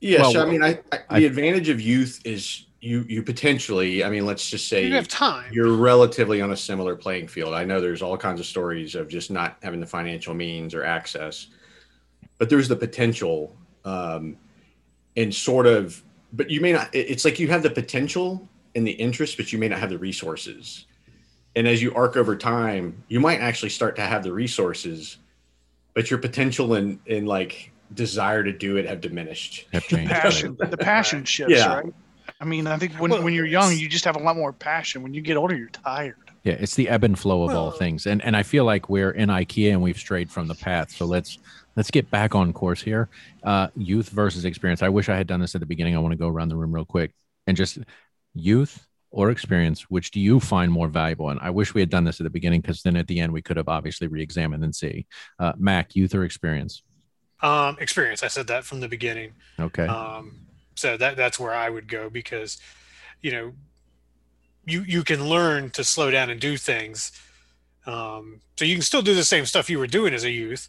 yes well, i mean I, I I- the advantage of youth is you you potentially i mean let's just say you have time. you're relatively on a similar playing field. I know there's all kinds of stories of just not having the financial means or access, but there's the potential, um, and sort of. But you may not. It's like you have the potential and the interest, but you may not have the resources. And as you arc over time, you might actually start to have the resources, but your potential and and like desire to do it have diminished. Have changed. passion the passion shifts Yeah. right i mean i think when, Well, when you're young you just have a lot more passion when you get older you're tired Yeah, it's the ebb and flow of all things, and and I feel like we're in IKEA and we've strayed from the path. So let's let's get back on course here. Uh, youth versus experience. I wish I had done this at the beginning. I want to go around the room real quick and just youth or experience. Which do you find more valuable? And I wish we had done this at the beginning because then at the end we could have obviously re-examined and see. Uh, Mac, youth or experience? Um, experience. I said that from the beginning. Okay. Um, so that that's where I would go because, you know, you you can learn to slow down and do things. Um, so you can still do the same stuff you were doing as a youth.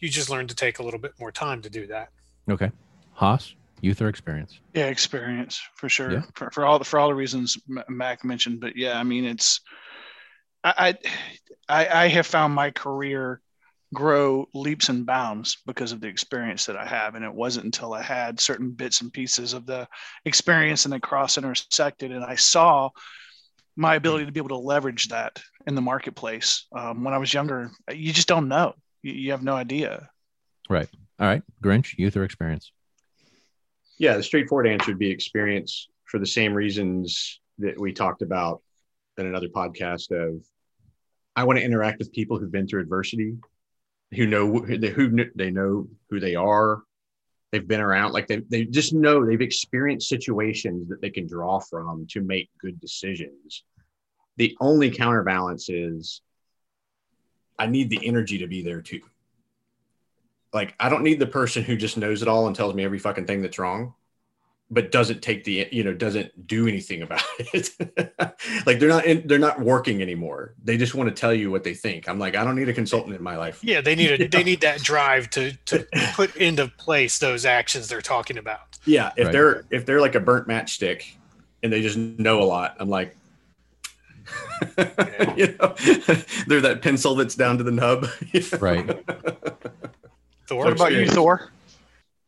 You just learn to take a little bit more time to do that. Okay. Haas, youth or experience? yeah experience for sure Yeah. for, for all the for all the reasons mac mentioned but yeah i mean it's I, I i have found my career grow leaps and bounds because of the experience that i have and it wasn't until i had certain bits and pieces of the experience and they cross intersected and i saw my ability to be able to leverage that in the marketplace um, when i was younger you just don't know you, you have no idea Right. All right. Grinch, youth or experience? Yeah, the straightforward answer would be experience for the same reasons that we talked about in another podcast of I want to interact with people who've been through adversity who know who they, know who they are. They've been around, like they they just know they've experienced situations that they can draw from to make good decisions. The only counterbalance is I need the energy to be there too. Like I don't need the person who just knows it all and tells me every fucking thing that's wrong but doesn't take the you know doesn't do anything about it. Like they're not in, they're not working anymore. They just want to tell you what they think. I'm like i don't need a consultant in my life. Yeah they need a they need that drive to to put into place those actions they're talking about. Yeah if right. they're if they're like a burnt matchstick and they just know a lot i'm like you know they're that pencil that's down to the nub. Right. Thor? What about you thor?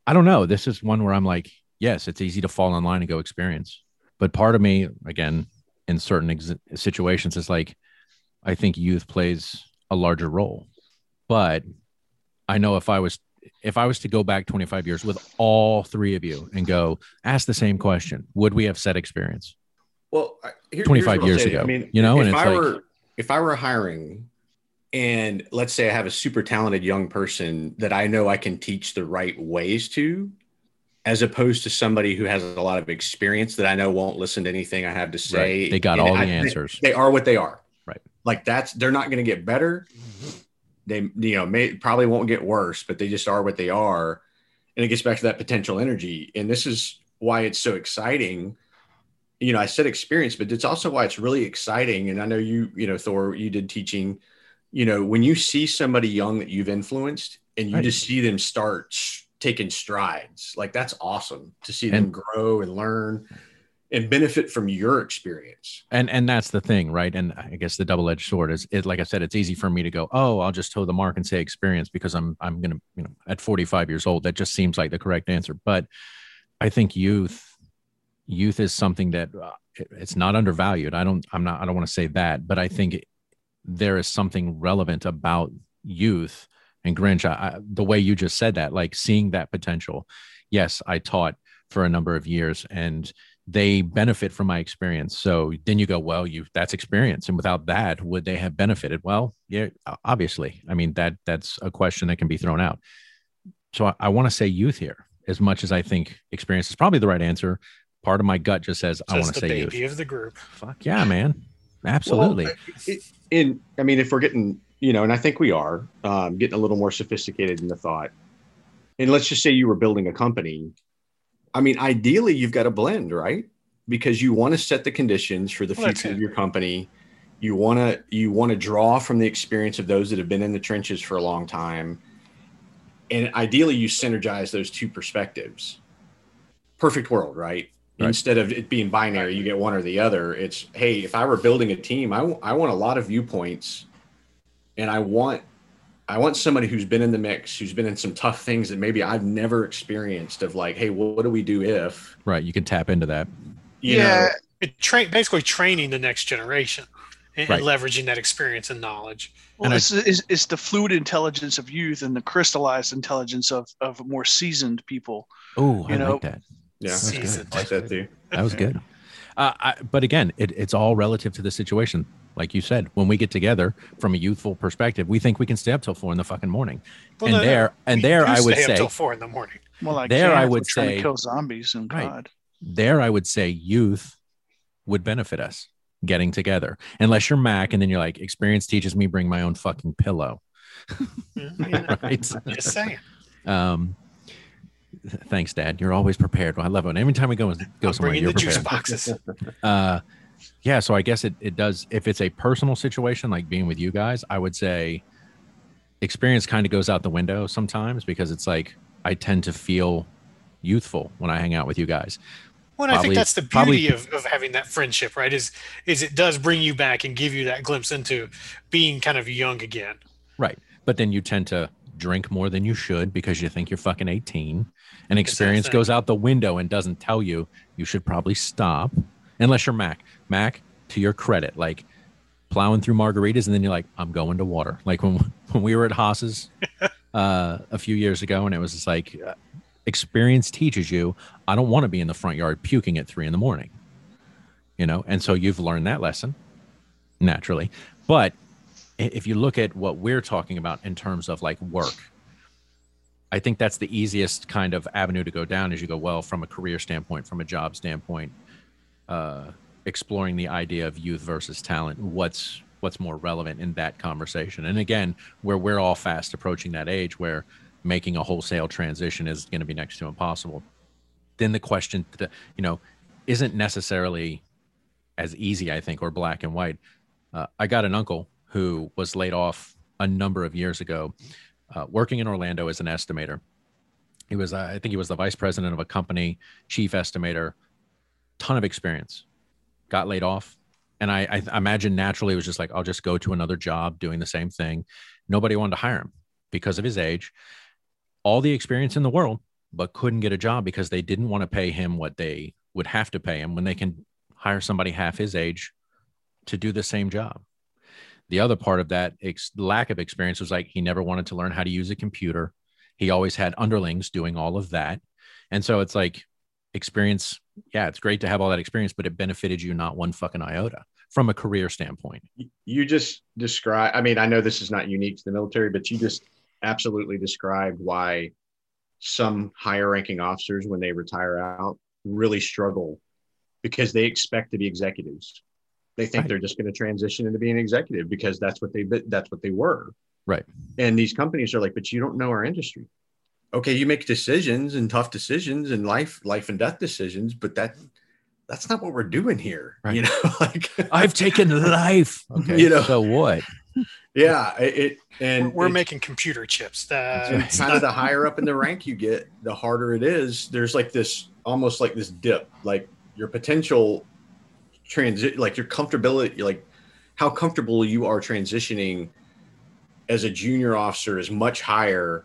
I don't know. This is one where i'm like yes, it's easy to fall in line and go experience. But part of me, again, in certain ex- situations, is like, I think youth plays a larger role. But I know if I was if I was to go back 25 years with all three of you and go ask the same question, would we have said experience? Well, here, 25 years ago, I mean, you know, if and I like, were if I were hiring and let's say I have a super talented young person that I know I can teach the right ways to, as opposed to somebody who has a lot of experience that I know won't listen to anything I have to say. Right. They got and all I, the answers. They, are what they are. Right. Like that's they're not going to get better. They you know may probably won't get worse, but they just are what they are. And it gets back to that potential energy. And this is why it's so exciting. You know, I said experience, but it's also why it's really exciting. And I know you, you know, Thor, you did teaching. You know, when you see somebody young that you've influenced and you right. just see them start taking strides. Like that's awesome to see them grow and learn and benefit from your experience. And and that's the thing, right? And I guess the double-edged sword is it like I said, it's easy for me to go, oh, I'll just toe the mark and say experience because I'm I'm gonna, you know, at 45 years old, that just seems like the correct answer. But I think youth youth is something that uh, it's not undervalued. I don't I'm not I don't want to say that, but I think there is something relevant about youth and Grinch, I, the way you just said that, like seeing that potential. Yes, I taught for a number of years and they benefit from my experience. So then you go, well, you that's experience. And without that, would they have benefited? Well, yeah, obviously. I mean, that that's a question that can be thrown out. So I, I want to say youth here, as much as I think experience is probably the right answer. Part of my gut just says, I want to say baby youth. of the group. Fuck yeah, man. Absolutely. Well, it, in I mean, if we're getting you know, and I think we are um, getting a little more sophisticated in the thought. And let's just say you were building a company. I mean, ideally, you've got a blend, right? Because you want to set the conditions for the well, future of your company. You want to you want to draw from the experience of those that have been in the trenches for a long time, and ideally, you synergize those two perspectives. Perfect world, right? Right. instead of it being binary you get one or the other it's hey if i were building a team I, w- I want a lot of viewpoints and I want I want somebody who's been in the mix, who's been in some tough things that maybe I've never experienced. Of like, hey, what do we do if? Right, you can tap into that. yeah, know, it tra- basically training the next generation and, right. leveraging that experience and knowledge. Well, and it's, I, it's, it's, the fluid intelligence of youth and the crystallized intelligence of of more seasoned people. Oh, I know? like that. Yeah, seasoned. I like that too. That was good. Uh, I, but again, it, it's all relative to the situation like you said, when we get together from a youthful perspective, we think we can stay up till four in the fucking morning. Well, and no, there, no. and there, I would say till four in the morning. Well, like there, I would say kill zombies and right, God. There, I would say youth would benefit us getting together, unless you're Mac, and then you're like, experience teaches me bring my own fucking pillow. right? Just saying. Um, thanks, Dad. You're always prepared. I love it. Every time we go go somewhere, you're the prepared. juice boxes. Uh, yeah so i guess it, it does if it's a personal situation like being with you guys i would say experience kind of goes out the window sometimes because it's like i tend to feel youthful when i hang out with you guys well, probably, I think that's the beauty probably, of, of having that friendship, right? Is is it does bring you back and give you that glimpse into being kind of young again. Right. But then you tend to drink more than you should because you think you're fucking 18 and experience goes out the window and doesn't tell you you should probably stop unless you're Mac. Mac, to your credit, like plowing through margaritas, and then you're like, I'm going to water. Like when when we were at Haas's uh, a few years ago, and it was just like, uh, experience teaches you. I don't want to be in the front yard puking at three in the morning. You know, and so you've learned that lesson naturally, but if you look at what we're talking about in terms of like work, I think that's the easiest kind of avenue to go down as you go, well, from a career standpoint, from a job standpoint, uh, exploring the idea of youth versus talent. What's what's more relevant in that conversation? And again, where we're all fast approaching that age where making a wholesale transition is going to be next to impossible. Then the question, you know, isn't necessarily as easy, I think, or black and white. Uh, I got an uncle who was laid off a number of years ago, uh, working in Orlando as an estimator. He was, uh, I think, he was the vice president of a company, chief estimator, ton of experience. Got laid off, and I, I imagine naturally it was just like I'll just go to another job doing the same thing. Nobody wanted to hire him because of his age, all the experience in the world, but couldn't get a job because they didn't want to pay him what they would have to pay him when they can hire somebody half his age to do the same job the other part of that ex- lack of experience was like he never wanted to learn how to use a computer. He always had underlings doing all of that. And so it's like experience. Yeah, it's great to have all that experience, but it benefited you not one fucking iota from a career standpoint. You just describe, I mean, I know this is not unique to the military, but you just absolutely described why some higher ranking officers, when they retire out, really struggle because they expect to be executives they think right. they're just going to transition into being an executive because that's what they that's what they were. Right. And these companies are like, but you don't know our industry. Okay, you make decisions and tough decisions and life life and death decisions, but that that's not what we're doing here. Right. You know, like I've taken life. Okay. You know, so what? Yeah, it, and we're, we're making computer chips. That kind of the higher up in the rank you get, the harder it is. There's like this almost like this dip, like your potential transit like your comfortability like how comfortable you are transitioning as a junior officer is much higher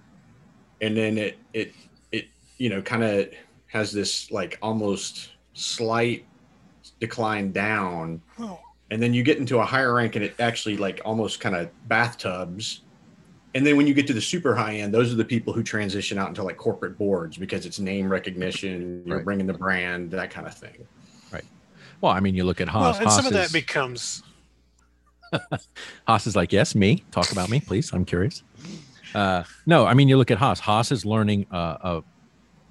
and then it it it you know kind of has this like almost slight decline down and then you get into a higher rank and it actually like almost kind of bathtubs and then when you get to the super high end those are the people who transition out into like corporate boards because it's name recognition you're right. bringing the brand that kind of thing Right. well, I mean, you look at Haas. Well, and Haas some is, of that becomes. Haas is like, yes, me. Talk about me, please. I'm curious. Uh, no, I mean, you look at Haas. Haas is learning uh, a,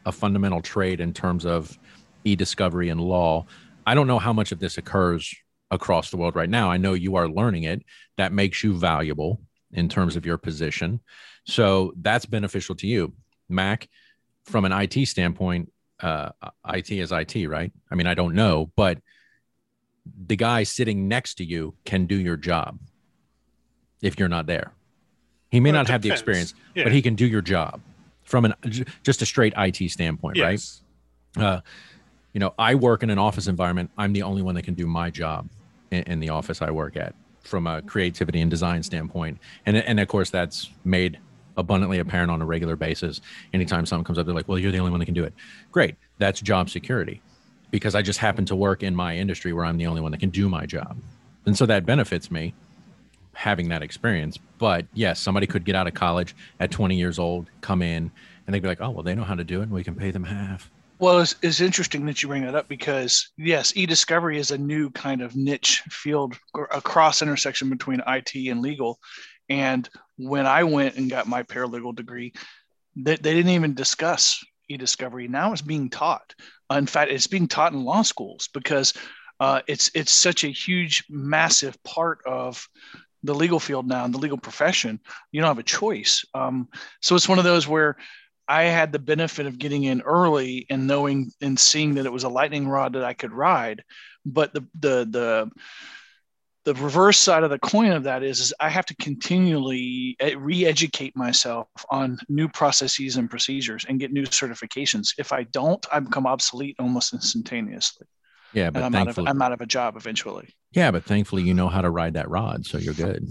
a fundamental trade in terms of e-discovery and law. I don't know how much of this occurs across the world right now. I know you are learning it. That makes you valuable in terms of your position. So that's beneficial to you. Mac, from an IT standpoint, uh, IT is IT, right? I mean, I don't know, but the guy sitting next to you can do your job if you're not there. He may well, not have the experience, yeah. but he can do your job from an just a straight IT standpoint, yes. right? Uh, you know, I work in an office environment. I'm the only one that can do my job in, in the office I work at from a creativity and design standpoint. And, and of course, that's made abundantly apparent on a regular basis. Anytime someone comes up, they're like, well, you're the only one that can do it. Great. That's job security because I just happen to work in my industry where I'm the only one that can do my job. And so that benefits me having that experience. But yes, somebody could get out of college at 20 years old, come in, and they'd be like, oh, well, they know how to do it and we can pay them half. Well, it's, it's interesting that you bring that up because, yes, e discovery is a new kind of niche field, a cross intersection between IT and legal. And when I went and got my paralegal degree, they, they didn't even discuss e discovery. Now it's being taught. In fact, it's being taught in law schools because uh, it's it's such a huge, massive part of the legal field now and the legal profession. You don't have a choice. Um, so it's one of those where I had the benefit of getting in early and knowing and seeing that it was a lightning rod that I could ride. But the the the the reverse side of the coin of that is, is I have to continually re-educate myself on new processes and procedures and get new certifications. If I don't, I become obsolete almost instantaneously. Yeah, but I'm out, of, I'm out of a job eventually. Yeah, but thankfully you know how to ride that rod, so you're good.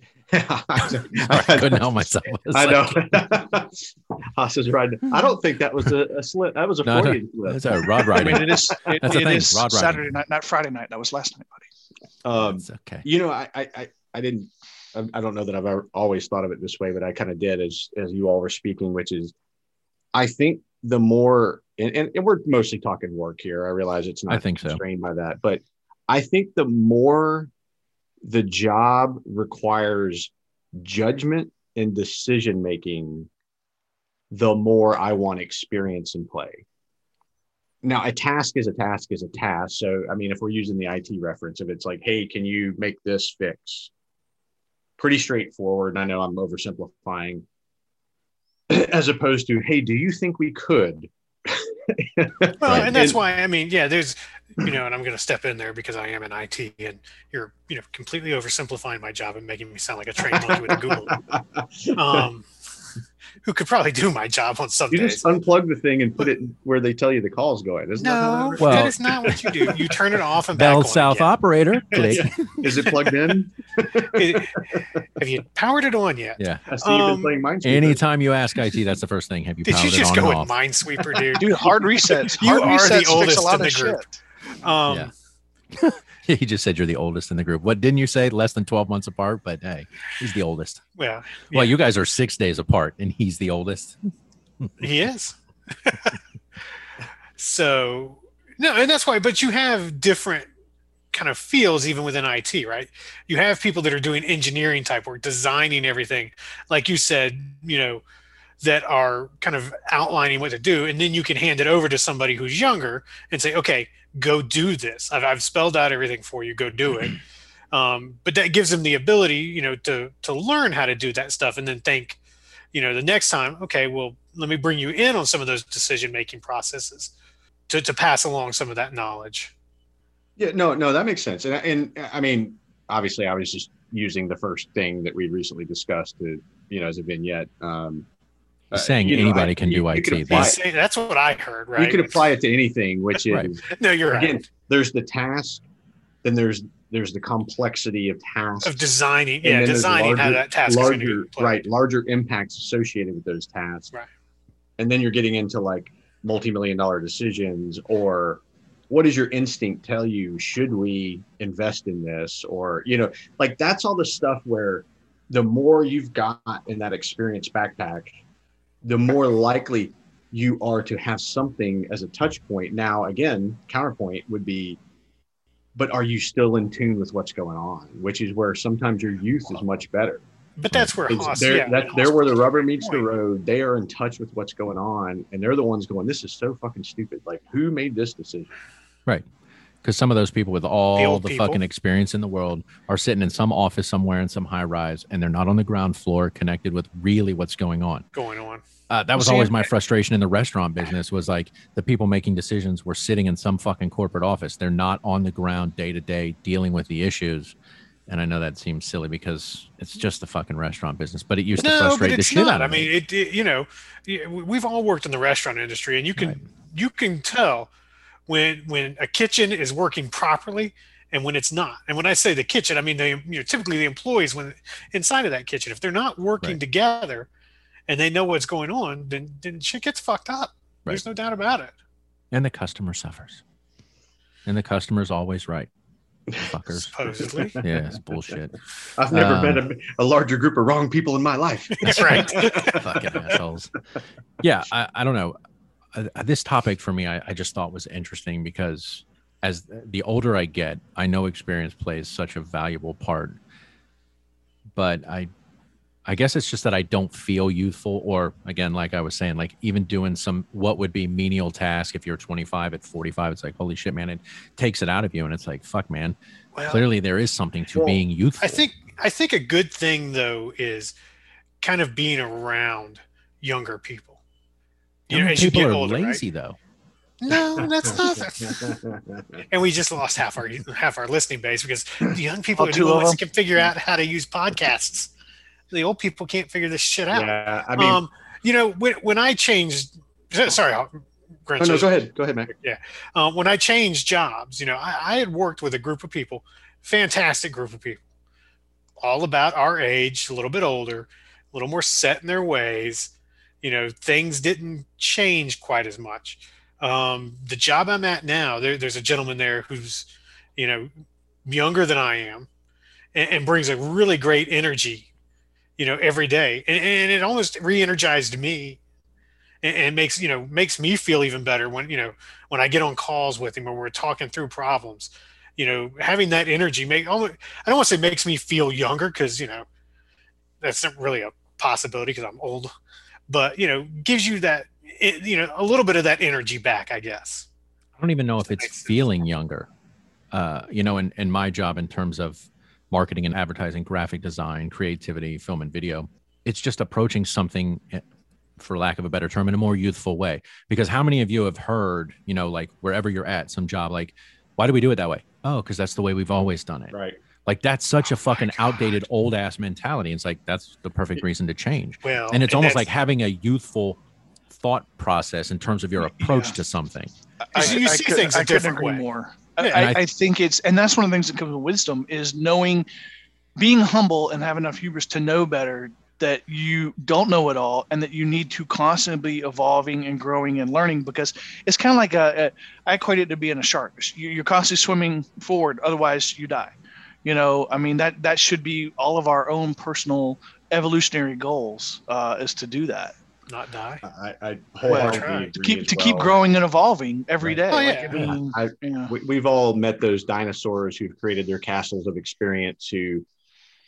I, couldn't help myself. I, know. Haas is riding. I don't think that was a, a slip. That was a no, Freudian slip. That's a rod riding. I mean, it is. It, That's it is Saturday night, not Friday night. That was last night, buddy. Um, okay. You know, I, I, I didn't, I don't know that I've ever always thought of it this way, but I kind of did as, as you all were speaking, which is, I think the more, and, and, and we're mostly talking work here. I realize it's not I think so. constrained by that, but I think the more the job requires judgment and decision making, the more I want experience and play. Now, a task is a task is a task. So, I mean, if we're using the IT reference, if it's like, hey, can you make this fix? Pretty straightforward. And I know I'm oversimplifying, as opposed to, hey, do you think we could? well, and that's why I mean, yeah, there's you know, and I'm going to step in there because I am in IT, and you're you know completely oversimplifying my job and making me sound like a trained monkey with a Google. Um, who could probably do my job on some you days. just unplug the thing and put it where they tell you the call's going. Isn't no, that well, that is not what you do. You turn it off and back Bell on South again. operator. Click. Is it plugged in? It- have you powered it on yet? Yeah. I see Um, playing Minesweeper. Anytime you ask IT, that's the first thing. Have you Did powered you just it on go and with off? Minesweeper, dude? Dude, hard resets. You hard are the resets fix oldest a lot in of the group. shit. Um, Yeah. he just said you're the oldest in the group. What didn't you say? Less than 12 months apart, but hey, he's the oldest. Well, Well, you guys are six days apart, and he's the oldest. he is. so no, and that's why. But you have different kind of fields even within IT, right? You have people that are doing engineering type work, designing everything, like you said, you know, that are kind of outlining what to do, and then you can hand it over to somebody who's younger and say, okay, go do this. I've, I've spelled out everything for you. Go do it. Um, but that gives them the ability, you know, to to learn how to do that stuff, and then think, you know, the next time, okay, well, let me bring you in on some of those decision making processes to to pass along some of that knowledge. Yeah, no, no, that makes sense. And, and I mean, obviously, I was just using the first thing that we recently discussed to, you know, as a vignette. Um, He's uh, saying know, anybody I- can you- do you IT. You say, that's what I heard, right? You could apply it to anything, which is Right. No, you're right. again, there's the task, then there's there's the complexity of tasks, Of designing, and yeah, then there's designing how larger- that task is larger be right, larger impacts associated with those tasks, Right. and then you're getting into like multi-million dollar decisions or what does your instinct tell you should we invest in this or you know like that's all the stuff where the more you've got in that experience backpack the more likely you are to have something as a touch point now again counterpoint would be but are you still in tune with what's going on which is where sometimes your youth is much better But that's where it's, Haas, they're, yeah, that, they're where the rubber meets the road. They are in touch with what's going on, and they're the ones going, "This is so fucking stupid. Like, who made this decision?" Right. Because some of those people with all old the, fucking experience in the world are sitting in some office somewhere in some high rise and they're not on the ground floor connected with really what's going on. going on. Uh, that was see, always my frustration in the restaurant business was like the people making decisions were sitting in some fucking corporate office. They're not on the ground day to day dealing with the issues. And I know that seems silly because it's just the fucking restaurant business, but it used to No, but frustrate the shit not. out I of me. mean, it, it- you know, we- we've all worked in the restaurant industry, and you can Right. you can tell when when a kitchen is working properly and when it's not. And when I say the kitchen, I mean the you know typically the employees when inside of that kitchen, if they're not working Right. together and they know what's going on, then then shit gets fucked up. There's no doubt about it. And the customer suffers. And the customer's always right. Fuckers. Supposedly, yeah, it's bullshit. I've never Um, met a, a larger group of wrong people in my life. That's right? fucking assholes. Yeah, I, I don't know. Uh, this topic for me, I, I just thought was interesting because as the older I get, I know experience plays such a valuable part. But I, I guess it's just that I don't feel youthful, or again, like I was saying, like even doing some what would be menial task if you're 25 at 45, it's like holy shit, man, it takes it out of you, and it's like fuck, man. Well, Clearly, there is something to Well, being youthful. I think I think a good thing though is kind of being around younger people. You know, as you people get are older, right? lazy though. No, that's not. and we just lost half our half our listening base because the young people Oh, are two the of ones that them? can figure out how to use podcasts. The old people can't figure this shit out. yeah, I mean, um, you know, when when I changed, sorry, oh, Grinch, no, go ahead, go ahead, Mac. Yeah. Um, when I changed jobs, you know, I, I had worked with a group of people, fantastic group of people, all about our age, a little bit older, a little more set in their ways. You know, things didn't change quite as much. Um, the job I'm at now, there, there's a gentleman there who's, you know, younger than I am, and, and brings a really great energy, you know, every day, and, and it almost re-energized me, and, and makes you know makes me feel even better when you know when I get on calls with him or we're talking through problems, you know, having that energy make I don't want to say makes me feel younger because you know that's not really a possibility because I'm old, but you know, gives you that it, you know a little bit of that energy back, I guess. I don't even know if it's feeling younger. Uh, you know, in, in my job in terms of marketing and advertising, graphic design, creativity, film and video, it's just approaching something eh, for lack of a better term in a more youthful way because how many of you have heard you know like wherever you're at some job like why do we do it that way oh because that's the way we've always done it Right. Like that's such a Oh fucking outdated old ass mentality it's like that's the perfect reason to change Well, and it's almost like having a youthful thought process in terms of your approach Yeah. to something You see- you see things a I couldn't different way. more. I, I, I- I think it's, and that's one of the things that comes with wisdom is knowing, being humble and have enough hubris to know better that you don't know it all and that you need to constantly be evolving and growing and learning because it's kind of like a, a I equate it to being a shark. You're constantly swimming forward, otherwise you die. You know, I mean that that should be all of our own personal evolutionary goals uh, is to do that not die. I, I Well, wholeheartedly to agree to keep as to keep growing and evolving every Right. day. Oh, Like, yeah. I mean, I- yeah. we, we've all met those dinosaurs who've created their castles of experience who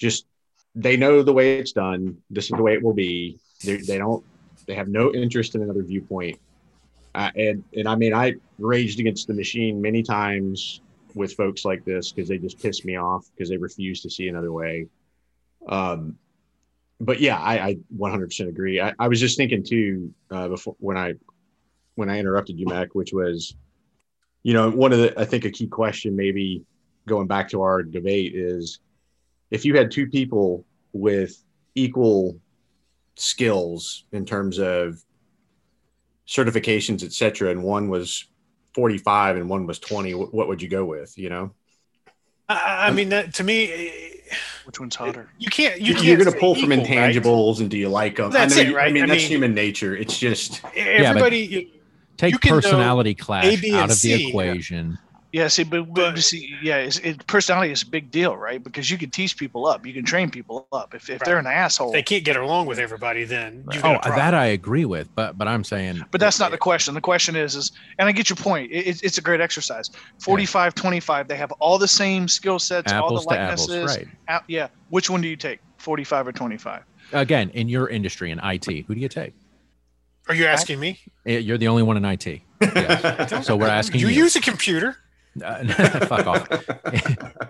just they know the way it's done this is the way it will be they, they don't they have no interest in another viewpoint uh, and and i mean i raged against the machine many times with folks like this because they just piss me off because they refuse to see another way. Um but yeah i, I 100% agree. I, I was just thinking too uh, before when i when i interrupted you mac which was you know, one of the, I think a key question, maybe going back to our debate, is if you had two people with equal skills in terms of certifications, et cetera, and one was 45 and one was 20, wh- what would you go with? You know, I, I mean, that to me, eh, Which one's hotter? you can't. You you can't are going to say pull from equal, right? intangibles and do you like them? That's I it, you- I mean, I that's mean- human nature. It's just, Everybody, take You can know personality clash A, B, and out of the equation Yeah, see, but, but, But- see, yeah, it's, it, personality is a big deal, right? Because you can teach people up, you can train people up. If, if they're an asshole, they can't get along with everybody. Then you oh that i agree with but but i'm saying but that's not the question. The question is, is, and I get your point. It, it's- it's a great exercise. 45, 25, they have all the same skill sets, all apples the to apples likenesses. right Out- yeah. Which one do you take? 45 or 25? again in your industry in it who do you take Are you asking me? Eh, you're the only one in it Yes. so we're asking You you, use a computer. Uh, fuck off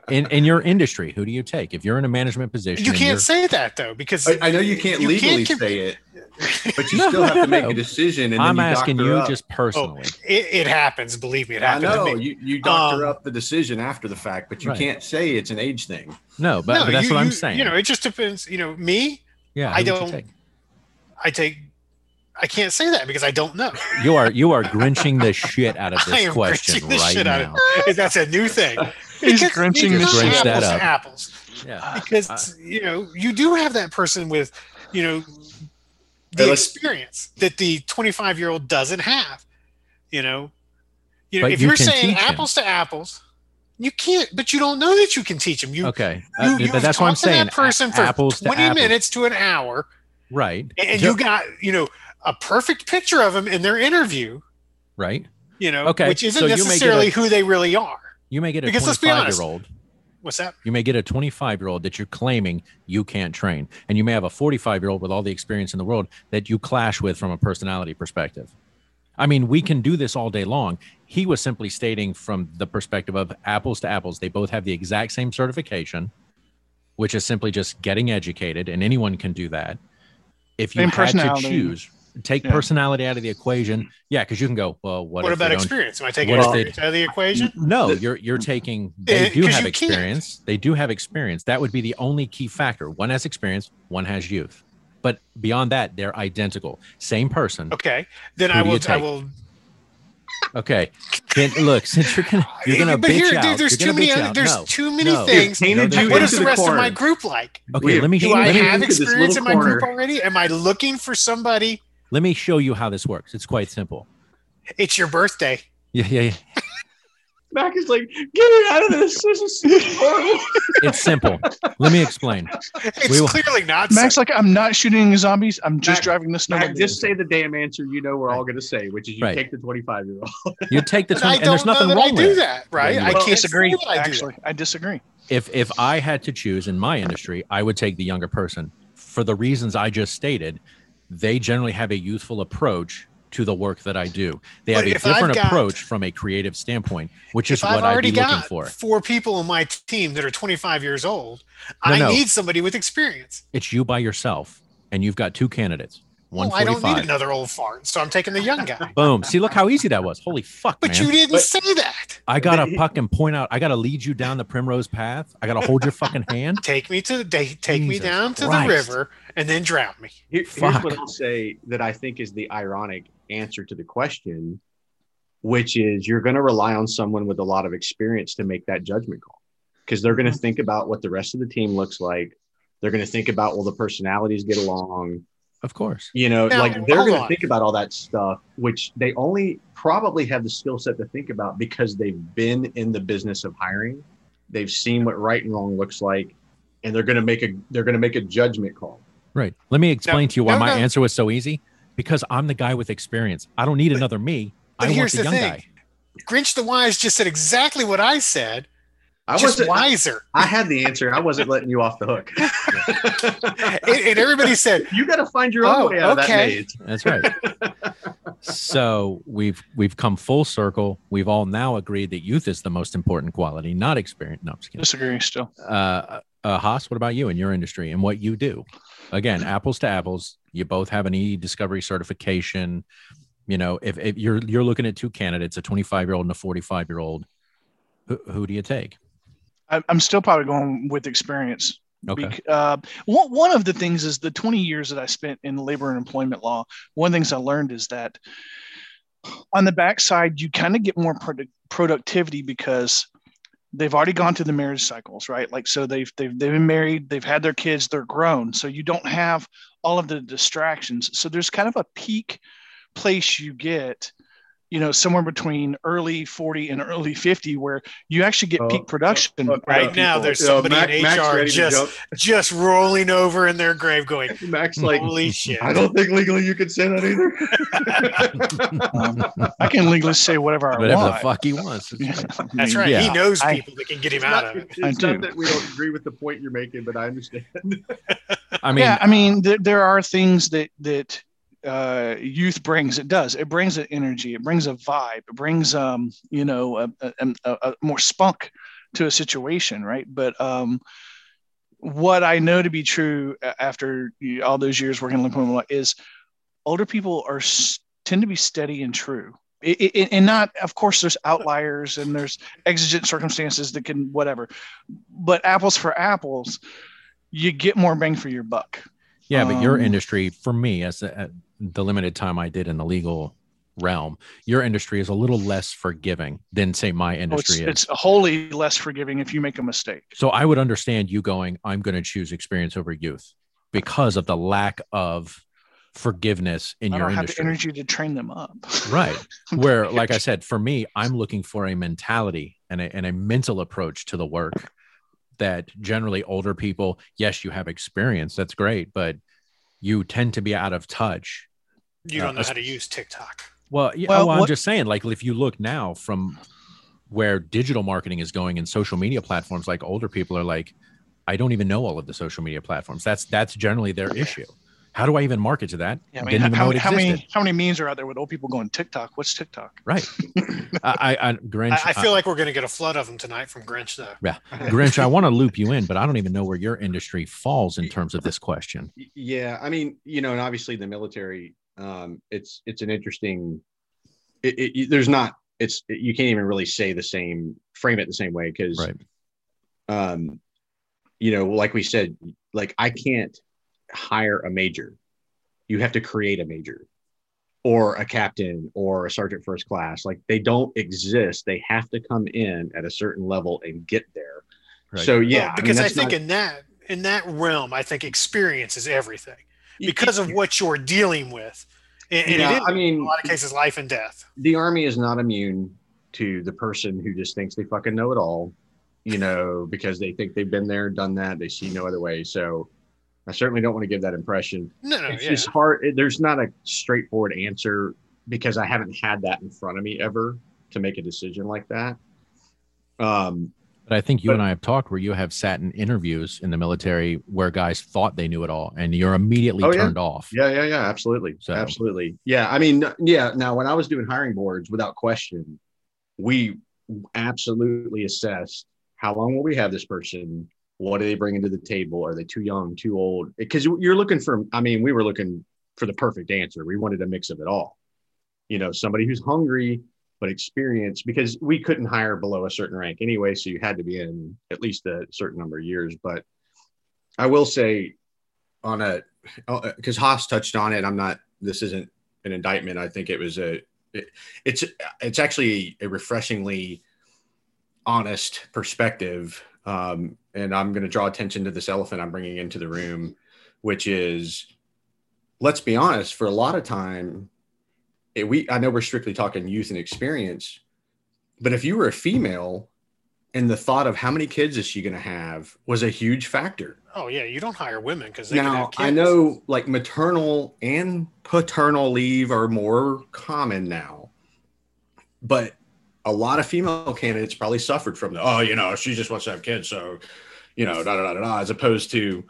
in in your industry who do you take if you're in a management position You can't say that though, because I, I know you can't You legally can't comp- say it, but you No, still have to make no. a decision. And i'm then you asking you up. just personally it, it happens. Believe me, it happens. I know to me. you, you doctor Um, up the decision after the fact, but you Right. can't say it's an age thing. no but, no, but that's you, what i'm saying You know, it just depends. You know, me, yeah I who would you don't- take? I take. I can't say that because I don't know. you are you are grinching the shit out of this question right now That's a new thing. He's Because grinching the know, shit. Grinch that apples to up. apples. yeah because you know you do have that person with you know the Hey, experience that the 25 year old doesn't have you know you know if you you are saying teach him. apples to apples you can't but you don't know that you can teach them you, okay you, Uh, you've that's what i'm saying that person A- for apples to 20 apples. minutes to an hour right and Ju- you got you know a perfect picture of them in their interview right you know Okay, which isn't so you may get necessarily a- who they really are you may get a Because let's be 25 honest. year old what's that You may get a 25 year old that you're claiming you can't train, and you may have a 45 year old with all the experience in the world that you clash with from a personality perspective. I mean, we can do this all day long. He was simply stating from the perspective of apples to apples, they both have the exact same certification, which is simply just getting educated, and anyone can do that. If you Same had to choose, take Yeah. personality out of the equation, yeah, because you can go, well, what, what, if about experience am i taking what if experience out of the equation no, you're you're taking. They Eh, do 'cause have you can't. experience. They do have experience. That would be the only key factor. One has experience. One has youth. But beyond that, they're identical. Same person. okay then Who i will i take? will Okay. Then look, since you're gonna you're gonna but bitch here, out, dude, there's too many. Other, there's no. too many no. things. Painted No, you What the the rest of my group like? Okay, We let me Do I have experience in little my group already? Am I looking for somebody? Let me show you how this works. It's quite simple. It's your birthday. Yeah, yeah, yeah. Mac is like, get me out of this. This is horrible. It's simple. Let me explain. It's We will- clearly not. Max, simple. like, I'm not shooting zombies. I'm just Mac- driving the Mac, just say the damn answer you know we're all going to say, which is you Right. take the 25 year old. You take the But time, I and there's don't know nothing that wrong I with do it. that, right? Yeah, I you can't disagree. I Actually, I disagree. If if I had to choose in my industry, I would take the younger person for the reasons I just stated. They generally have a youthful approach to the work that I do. They have a different got- approach from a creative standpoint, which is I've what I'd already be looking got for. four people on my team that are 25 years old, No, I no. need somebody with experience. It's you by yourself, and you've got two candidates. One Well, I don't need another old fart, so I'm taking the young guy. Boom. See, look how easy that was. Holy fuck, But man. you didn't But- say that. I gotta He- fucking point out. I gotta lead you down the primrose path. I gotta hold your fucking hand. Take me to the take me down to Christ. the river and then drown me. Here- here's Fuck. what I'll say that I think is the ironic answer to the question, which is you're going to rely on someone with a lot of experience to make that judgment call because they're going to think about what the rest of the team looks like. They're going to think about will the personalities get along. Of course. You know, Now, like they're going to think about all that stuff, which they only probably have the skill set to think about because they've been in the business of hiring. They've seen what right and wrong looks like, and they're going to make a they're going to make a judgment call. Right. Let me explain to you why no, my no. answer was so easy. Because I'm the guy with experience. I don't need another me. but I want here's the the young thing. guy. Grinch the Wise just said exactly what I said, I just wasn't. Wiser. I had the answer. I wasn't letting you off the hook. and, and everybody said, you got to find your own Oh, way out of okay. that maze. That's right. so we've we've come full circle. We've all now agreed that youth is the most important quality, not experience. No, I'm just kidding. Disagree still. Uh, uh, Haas, what about you in your industry and what you do? Again, apples to apples. You both have an e-discovery certification. You know, if, if you're you're looking at two candidates, a 25 year old and a 45 year old, who, who do you take? I'm still probably going with experience. Okay. Bec- uh, one, one of the things is the 20 years that I spent in labor and employment law. One of the things I learned is that on the backside, you kind of get more product, productivity because they've already gone through the marriage cycles, right? Like, so they've, they've, they've been married, they've had their kids, they're grown. So you don't have all of the distractions. So there's kind of a peak place you get, you know, somewhere between early 40 and early 50, where you actually get Oh, peak production. oh, right now people- there's you know, somebody Mac- in HR just just rolling over in their grave going, max like, holy shit. I don't think legally you can say that either. Um, I can legally say whatever I want. Whatever the fuck he wants. Yeah. That's right. Yeah. He knows I- people that can get him out not, of it. it's I not do. that we don't agree with the point you're making, but I understand. I mean, yeah, I mean, there, there are things that that uh, youth brings. It does. It brings an energy. It brings a vibe. It brings, um, you know, a, a, a, a more spunk to a situation, right? But um, what I know to be true after all those years working in law is older people are tend to be steady and true. It, it, and not, of course, there's outliers and there's exigent circumstances that can whatever, but apples for apples, you get more bang for your buck. Yeah, but your Um, industry, for me, as a, the limited time I did in the legal realm, your industry is a little less forgiving than, say, my Oh, it's, industry is. it's wholly less forgiving if you make a mistake. So I would understand you going, I'm going to choose experience over youth because of the lack of forgiveness in I your don't have the industry. energy to train them up. Right. Where, like I said, for me, I'm looking for a mentality and a, and a mental approach to the work that generally older people, yes, you have experience. That's great. But you tend to be out of touch You Uh, don't know us- how to use TikTok. Well, yeah, Well, well, I'm just saying, like, if you look now from where digital marketing is going and social media platforms, like older people are like, I don't even know all of the social media platforms. That's that's generally their issue. How do I even market to that? Yeah, I mean, Didn't even how, know it how existed. many how many memes are out there with old people going TikTok? What's TikTok? Right. I, I, I Grinch, I, I feel like we're going to get a flood of them tonight from Grinch, though. Yeah, Grinch, I want to loop you in, but I don't even know where your industry falls in terms of this question. Yeah i mean you know and obviously the military um it's it's an interesting it, it, there's not it's you can't even really say the same frame it the same way because Right. um you know like we said like i can't hire a major. You have to create a major or a captain or a sergeant first class. Like they don't exist. They have to come in at a certain level and get there. Right. so yeah Well, I mean, because I, think not- in that in that realm, I think experience is everything because of what you're dealing with, and, and yeah, is i in mean a lot of cases life and death. the army is not immune to the person who just thinks they fucking know it all, you know, because they think they've been there, done that, they see no other way. So I certainly don't want to give that impression. No, no, it's yeah. just hard. it- There's not a straightforward answer because I haven't had that in front of me ever to make a decision like that. Um, I think you But- and I have talked where you have sat in interviews in the military where guys thought they knew it all, and you're immediately Oh, yeah. turned off. Yeah, yeah, yeah, absolutely. So- Absolutely. Yeah. I mean, yeah. Now, when I was doing hiring boards, without question, we absolutely assessed how long will we have this person? What are they bringing to the table? Are they too young, too old? Because you're looking for, I mean, we were looking for the perfect answer. We wanted a mix of it all. You know, somebody who's hungry, but experience because we couldn't hire below a certain rank anyway. So you had to be in at least a certain number of years. But I will say, on a because Haas touched on it. I'm not. This isn't an indictment. I think it was a. It, it's it's actually a refreshingly honest perspective. Um, and I'm going to draw attention to this elephant I'm bringing into the room, which is, let's be honest. For a lot of time, it, we I know we're strictly talking youth and experience, but if you were a female, and the thought of how many kids is she going to have was a huge factor Oh yeah, you don't hire women because they can now have kids. I know like maternal and paternal leave are more common now, but a lot of female candidates probably suffered from the oh you know she just wants to have kids so you know da da da da, da as opposed to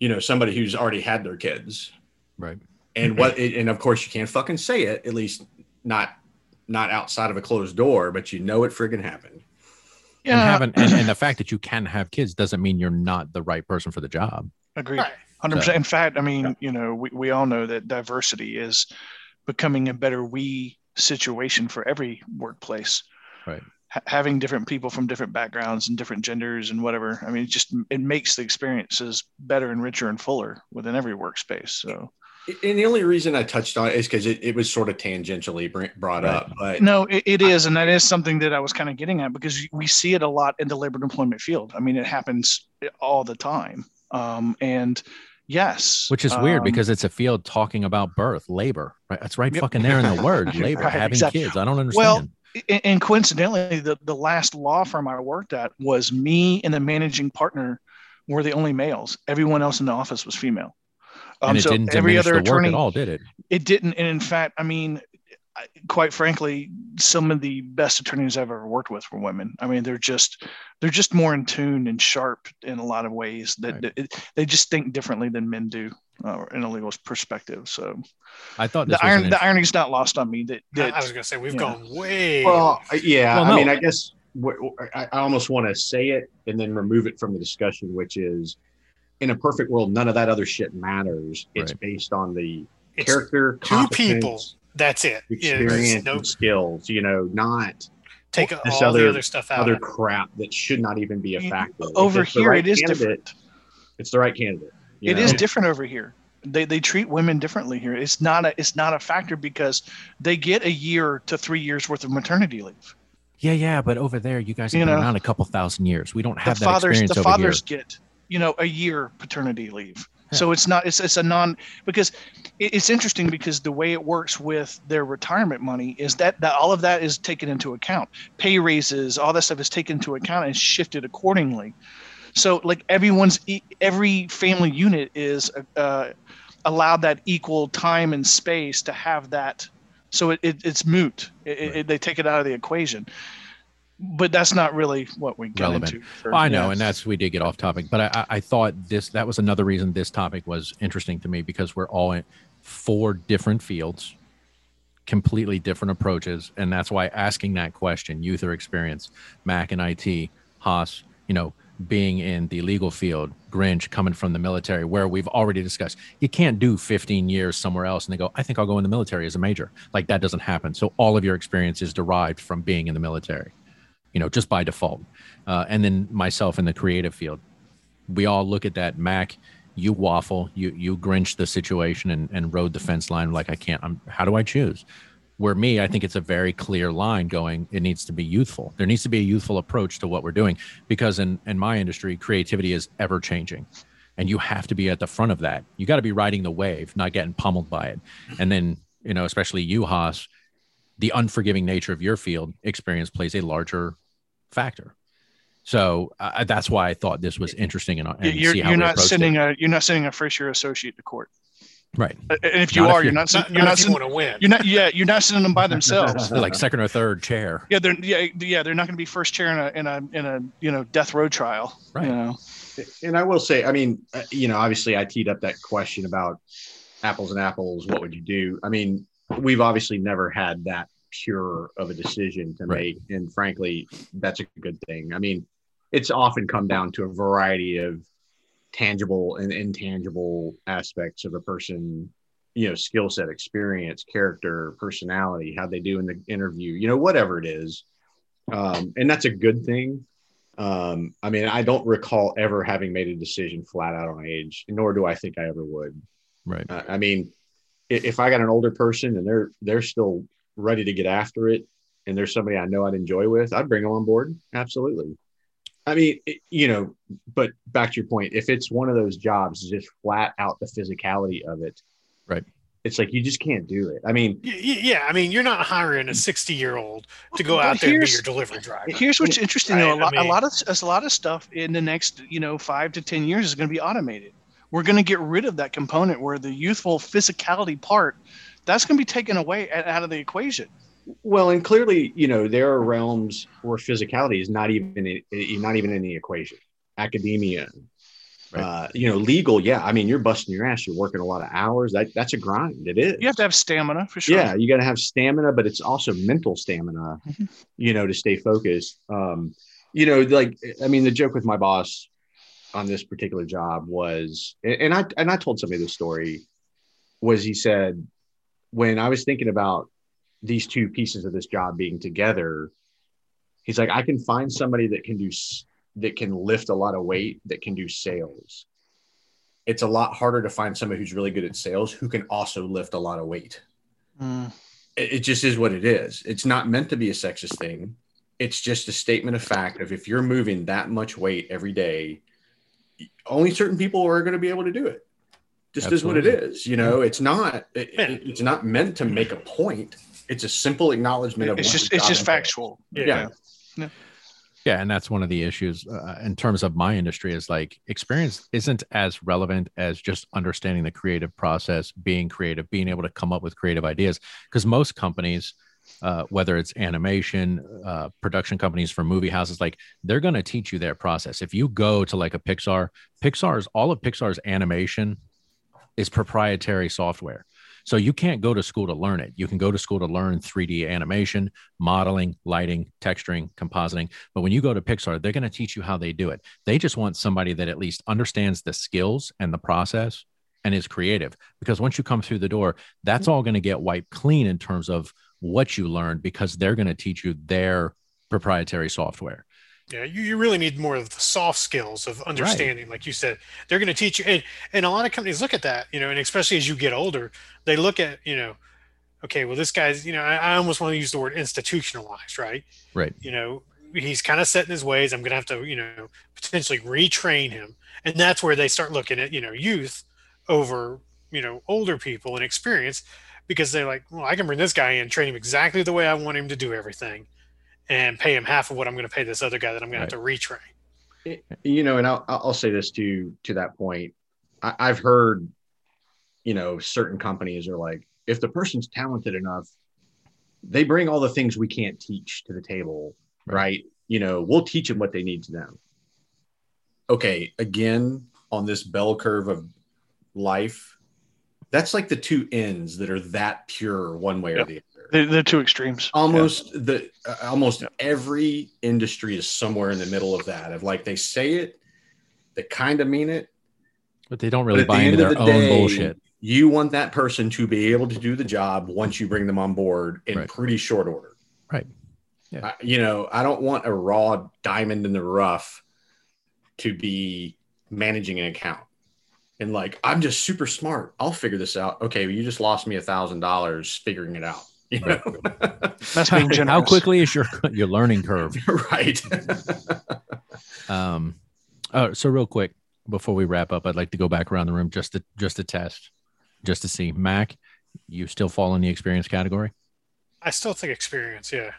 you know somebody who's already had their kids Right. And what and of course you can't fucking say it at least not not outside of a closed door but you know it friggin' happened And having and, and the fact that you can have kids doesn't mean you're not the right person for the job. agreed. Right. Hundred percent. In fact, I mean, you know, we, we all know that diversity is becoming a better we situation for every workplace. Right. Ha- having different people from different backgrounds and different genders and whatever. I mean, it just it makes the experiences better and richer and fuller within every workspace. So and the only reason i touched on it is because it, it was sort of tangentially brought Right. up but no, it, it is, and that is something that I was kind of getting at because we see it a lot in the labor and employment field. I mean, it happens all the time. Um, and yes, Which is weird um, because it's a field talking about birth, labor. Right. That's right Yep. fucking there in the word, labor, Right, having exactly. kids. I don't understand. and and coincidentally, the, the last law firm I worked at was me and the managing partner were the only males. Everyone else in the office was female. Um, and it so didn't every other the work attorney, at all, did it? it didn't. And in fact, I mean, I- quite frankly, some of the best attorneys I've ever worked with were women. I mean, they're just they're just more in tune and sharp in a lot of ways. That Right. it, they just think differently than men do uh, in a legal perspective. So I thought this the was iron an the irony's not lost on me. That, I, that I was gonna say we've yeah. gone way. well yeah Well, i mean i guess I, I almost want to say it and then remove it from the discussion which is in a perfect world none of that other shit matters it's Right. based on the it's character two people. That's it. Yeah, experience no skills you know not take this all other- the other stuff out. other crap that should not even be a factor If over here right it is different. it's the right candidate you It is know? different over here. They, they treat women differently here. It's not a it's not a factor because they get a year to three years worth of maternity leave. Yeah, yeah, but over there, you guys have You been know, around a couple thousand years. We don't The have that fathers experience the over fathers here. get you know a year paternity leave. Yeah. So it's not it's it's a non because it, it's interesting because the way it works with their retirement money is that that all of that is taken into account. Pay raises, all that stuff is taken into account and shifted accordingly. So like everyone's every family unit is uh, allowed that equal time and space to have that. So it, it it's moot. It, it- they take it out of the equation. But that's not really what we get Relevant. into. for- I know, yeah. and that's we did get off topic, but I, I, I thought this that was another reason this topic was interesting to me because we're all in four different fields, completely different approaches, and that's why asking that question, youth or experience, Mac and IT, Haas, you know, being in the legal field, Grinch coming from the military, where we've already discussed, you can't do 15 years somewhere else and they go, I think I'll go in the military as a major. Like that doesn't happen. So all of your experience is derived from being in the military, you know, just by default. Uh, and then myself in the creative field, we all look at that Mac. You waffle, you you Grinch the situation and, and rode the fence line like I can't. I'm how do I choose? Where me, I think it's a very clear line going. It needs to be youthful. There needs to be a youthful approach to what we're doing because in in my industry, creativity is ever changing, and you have to be at the front of that. You got to be riding the wave, not getting pummeled by it. And then you know, especially you, Haas, the unforgiving nature of your field, experience plays a larger factor. So uh, that's why I thought this was interesting and, and you're, you're not sending it. a you're not sending a first year associate to court. Right. And if you not are, if you, are not, not, you're not, sending, you want to win. You're not, yeah, you're not sending them by themselves. they're like second or third chair. Yeah, they're yeah, yeah, they're not going to be first chair in a in a in a you know death row trial. Right. You know? And I will say, I mean, uh, you know, obviously, I teed up that question about apples and apples. What would you do? I mean, we've obviously never had that pure of a decision to right. make, and frankly, that's a good thing. I mean, it's often come down to a variety of tangible and intangible aspects of a person you know skill set experience character personality how they do in the interview you know whatever it is. Um, and that's a good thing. Um, i mean i don't recall ever having made a decision flat out on age nor do i think i ever would. Right. Uh, i mean if i got an older person and they're they're still ready to get after it and there's somebody i know i'd enjoy with i'd bring them on board absolutely I mean, it, you know, but back to your point, if it's one of those jobs, just flat out the physicality of it, right? It's like you just can't do it. I mean, yeah, I mean, you're not hiring a 60 year old to go out there and be your delivery driver. Here's what's interesting right? though: a lot, I mean, a lot of a lot of stuff in the next, you know, five to 10 years is going to be automated. We're going to get rid of that component where the youthful physicality part that's going to be taken away out of the equation. Well, and clearly, you know, there are realms where physicality is not even in, not even in the equation. Academia, right. uh, you know, legal. Yeah, I mean, you're busting your ass. You're working a lot of hours. That that's a grind. It is. You have to have stamina for sure. Yeah, you got to have stamina, but it's also mental stamina. Mm-hmm. You know, to stay focused. Um, you know, like I mean, the joke with my boss on this particular job was, and I and I told somebody this story, was he said when I was thinking about these two pieces of this job being together he's like i can find somebody that can do that can lift a lot of weight that can do sales. It's a lot harder to find somebody who's really good at sales who can also lift a lot of weight. Mm. it, it just is what it is. It's not meant to be a sexist thing. It's just a statement of fact of if you're moving that much weight every day only certain people are going to be able to do it. Just Absolutely. is what it is you know? It's not it, it's not meant to make a point. It's a simple acknowledgement of it's just it's just factual. Yeah. yeah. yeah. Yeah. And that's one of the issues uh, in terms of my industry is like experience isn't as relevant as just understanding the creative process being creative being able to come up with creative ideas because most companies uh, whether it's animation uh, production companies for movie houses like they're going to teach you their process if you go to like a pixar pixar's all of pixar's animation is proprietary software so you can't go to school to learn it. You can go to school to learn 3D animation, modeling, lighting, texturing, compositing. But when you go to Pixar, they're going to teach you how they do it. They just want somebody that at least understands the skills and the process and is creative. Because once you come through the door, that's all going to get wiped clean in terms of what you learned because they're going to teach you their proprietary software. Yeah, you, you really need more of the soft skills of understanding, right. like you said. They're going to teach you, and, and a lot of companies look at that, you know, and especially as you get older, they look at, you know, okay, well, this guy's, you know, I, I almost want to use the word institutionalized, right? Right. You know, he's kind of set in his ways. I'm going to have to, you know, potentially retrain him, and that's where they start looking at, you know, youth over, you know, older people and experience, because they're like, well, I can bring this guy in, train him exactly the way I want him to do everything and pay him half of what I'm going to pay this other guy that I'm going right. to have to retrain. You know, and I'll, I'll say this to to that point. I, I've heard, you know, certain companies are like, if the person's talented enough, they bring all the things we can't teach to the table, right? right? You know, we'll teach them what they need to know. Okay, again, on this bell curve of life, that's like the two ends that are that pure one way yep. or the other. They're, they're two extremes. Almost yeah. the uh, almost yeah. every industry is somewhere in the middle of that. Of like they say it, they kind of mean it, but they don't really buy into their the own day, bullshit. You want that person to be able to do the job once you bring them on board in right. pretty short order. Right. Yeah. Uh, you know, I don't want a raw diamond in the rough to be managing an account and like i'm just super smart i'll figure this out okay well, you just lost me a thousand dollars figuring it out you know? That's being generous. How quickly is your your learning curve? right. um, uh, so real quick before we wrap up, I'd like to go back around the room just to just to test, just to see. Mac, you still fall in the experience category? I still think experience. Yeah.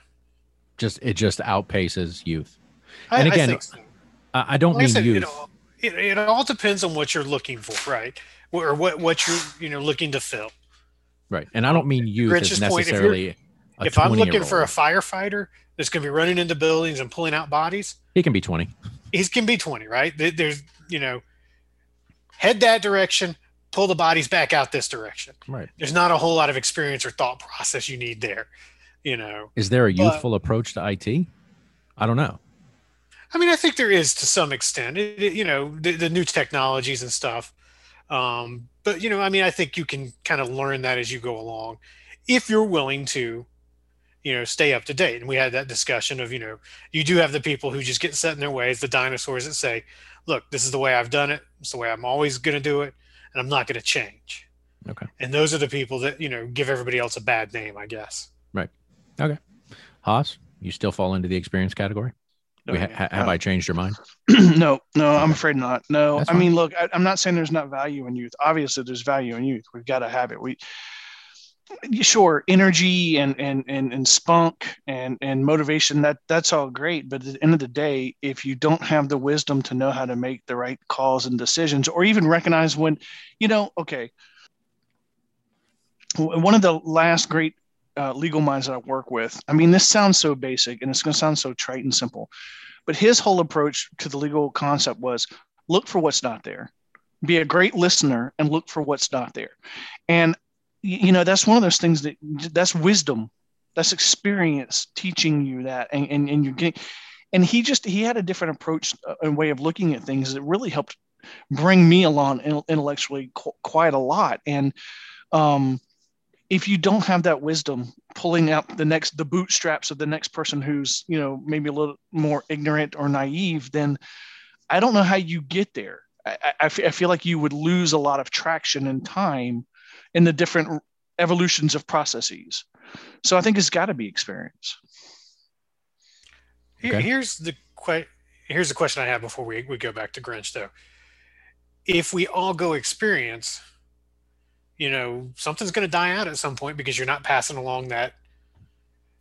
Just it just outpaces youth. I, And again, I, think so. I, I don't Like I mean said, youth. It, all, it, all depends on what you're looking for, right? Or what what you're you know looking to fill. right. And I don't mean youth Grinch's as point, if necessarily. if I'm looking for a firefighter that's going to be running into buildings and pulling out bodies, he can be 20. he can be 20, right? There's, you know, head that direction, pull the bodies back out this direction. Right. There's not a whole lot of experience or thought process you need there, you know. Is there a But- youthful approach to IT? I don't know. I mean, I think there is to some extent, it, it- you know, the, the new technologies and stuff. Um, but, you know, I mean, I think you can kind of learn that as you go along if you're willing to, you know, stay up to date. And we had that discussion of, you know, you do have the people who just get set in their ways, the dinosaurs that say, look, this is the way I've done it. It's the way I'm always going to do it. And I'm not going to change. Okay. And those are the people that, you know, give everybody else a bad name, I guess. Right. Okay. Haas, you still fall into the experience category? We ha- ha- have I changed your mind? no, no, I'm afraid not. No, That's I fine. mean, look, I, I'm not saying there's not value in youth. Obviously, there's value in youth. We've got to have it. We, sure, energy and and and and spunk and and motivation. That that's all great. But at the end of the day, if you don't have the wisdom to know how to make the right calls and decisions, or even recognize when, you know, okay. One of the last great uh, legal minds that I work with. I mean, this sounds so basic and it's going to sound so trite and simple, but his whole approach to the legal concept was look for what's not there, be a great listener and look for what's not there. And, you know, that's one of those things that that's wisdom, that's experience teaching you that. And, and, and you're getting, and he just, he had a different approach uh, and way of looking at things that really helped bring me along intellectually quite a lot. And, um, if you don't have that wisdom pulling out the next the bootstraps of the next person who's you know maybe a little more ignorant or naive then i don't know how you get there I, I, I feel like you would lose a lot of traction and time in the different evolutions of processes so i think it's got to be experience Here, Okay. Here's the que- here's the question I have before we, we go back to Grinch though. If we all go experience, you know, something's going to die out at some point because you're not passing along that,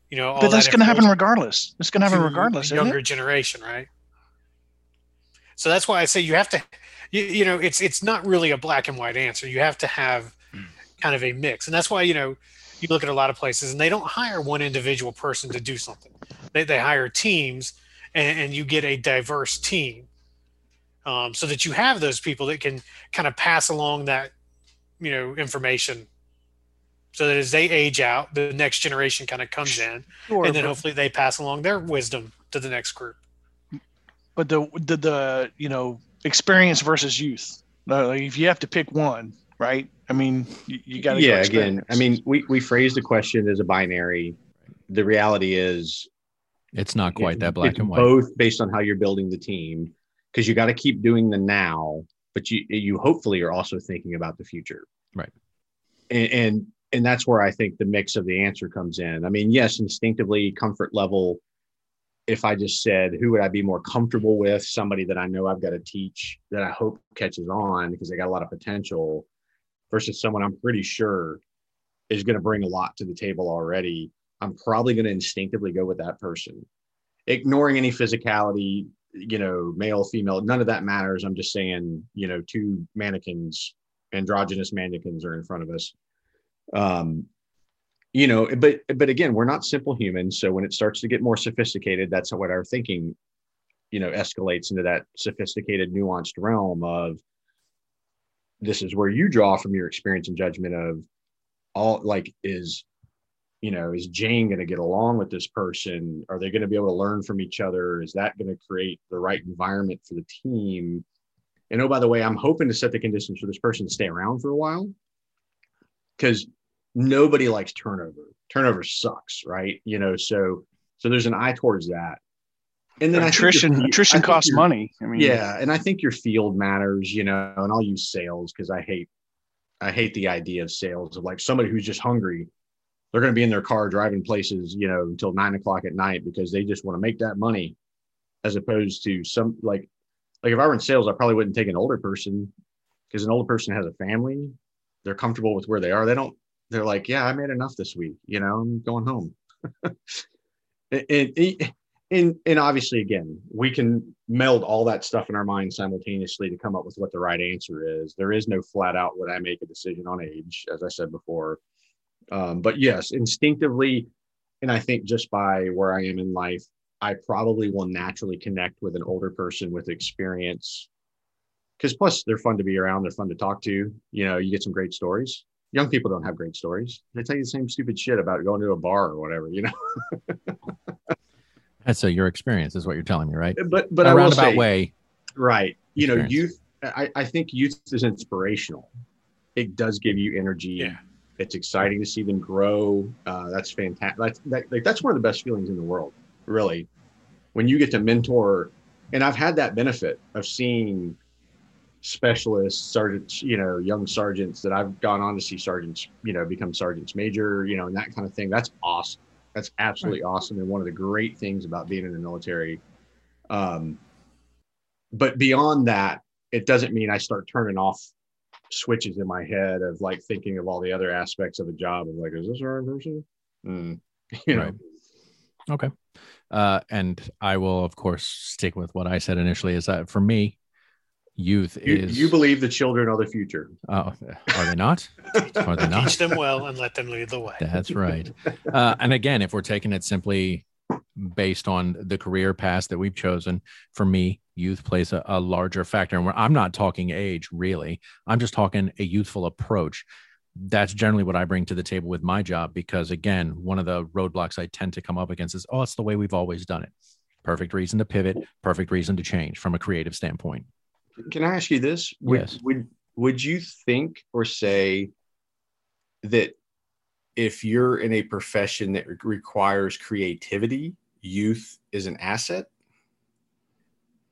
you know, all but that's that going to happen regardless it's going to happen regardless the isn't younger it? generation, right? So that's why I say you have to, you, you know, it's it's not really a black and white answer. You have to have kind of a mix, and that's why you know you look at a lot of places and they don't hire one individual person to do something. They they hire teams, and, and you get a diverse team, um, so that you have those people that can kind of pass along that, you know, information. So that as they age out, the next generation kind of comes in, Sure, and then but- hopefully they pass along their wisdom to the next group. but the the, the you know experience versus youth Uh, like if you have to pick one right i mean you, you got to yeah again i mean we, we phrase the question as a binary the reality is It's not quite it- that black and white. both based on how you're building the team because you got to keep doing the now but you you hopefully are also thinking about the future. Right. and and, and that's where i think the mix of the answer comes in. I mean yes instinctively comfort level if i just said who would i be more comfortable with? Somebody that i know i've got to teach that i hope catches on because they got a lot of potential versus someone i'm pretty sure is going to bring a lot to the table already. I'm probably going to instinctively go with that person. Ignoring any physicality you know male female none of that matters. I'm just saying you know two mannequins androgynous mannequins are in front of us. Um you know but but again we're not simple humans. So when it starts to get more sophisticated that's what our thinking you know escalates into that sophisticated nuanced realm of this is where you draw from your experience and judgment of all like is you know is jane going to get along with this person? Are they going to be able to learn from each other? Is that going to create the right environment for the team? And oh by the way i'm hoping to set the conditions for this person to stay around for a while because nobody likes turnover. Turnover sucks right? You know so so there's an eye towards that. And then attrition attrition costs money. I mean yeah and i think your field matters you know and i'll use sales because i hate i hate the idea of sales of like somebody who's just hungry they're going to be in their car driving places you know until nine o'clock at night because they just want to make that money as opposed to some like like if i were in sales i probably wouldn't take an older person because an older person has a family they're comfortable with where they are they don't they don't they're like, yeah, I made enough this week. You know, I'm going home. and, and, and, and obviously, again, we can meld all that stuff in our mind simultaneously to come up with what the right answer is. There is no flat out would I make a decision on age, as I said before. Um, but yes, instinctively, and I think just by where I am in life, I probably will naturally connect with an older person with experience. Because plus, they're fun to be around. They're fun to talk to. You know, you get some great stories young people don't have great stories. They tell you the same stupid shit about going to a bar or whatever, you know. That's a, your experience, is what you're telling me, right? But but a I roundabout say, way, right? You know, youth. I, I think youth is inspirational. It does give you energy. Yeah. It's exciting to see them grow. Uh, that's fantastic. That's that, like, that's one of the best feelings in the world, really. When you get to mentor, and I've had that benefit of seeing specialists, sergeants, you know, young sergeants that I've gone on to see sergeants, you know, become sergeants major, you know, and that kind of thing. That's awesome. That's absolutely awesome. And one of the great things about being in the military. Um, but beyond that, it doesn't mean I start turning off switches in my head of like thinking of all the other aspects of the job of like, is this the right person? Mm. You know, Right. Okay. Uh, and I will, of course, stick with what I said initially. Is that for me, youth you, is you believe the children are the future. Oh, are they not? Are they not? Teach them well and let them lead the way. That's right. Uh, and again, if we're taking it simply based on the career path that we've chosen, for me, youth plays a, a larger factor. And I'm not talking age, really. I'm just talking a youthful approach. That's generally what I bring to the table with my job because, again, one of the roadblocks I tend to come up against is, oh, it's the way we've always done it. Perfect reason to pivot, perfect reason to change from a creative standpoint. Can I ask you this? Would, Yes. Would Would you think or say that if you're in a profession that requires creativity, youth is an asset?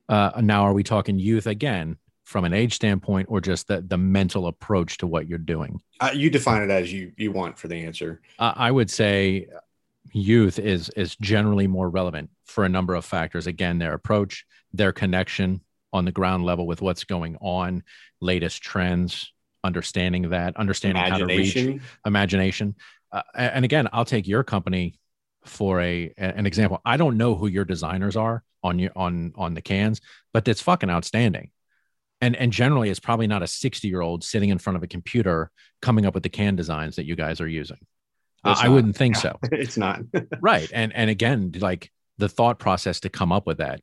Uh, now, are we talking youth again from an age standpoint or just the, the mental approach to what you're doing? Uh, you define it as you you want for the answer. Uh, I would say youth is is generally more relevant for a number of factors. Again, their approach, their connection on the ground level with what's going on, latest trends, understanding that, understanding how to reach Imagination. Uh, and again, I'll take your company for a an example. I don't know who your designers are on your on on the cans, but it's fucking outstanding. And and generally, it's probably not a sixty year old sitting in front of a computer coming up with the can designs that you guys are using. Uh, I wouldn't think so. it's not. right. And and again, like the thought process to come up with that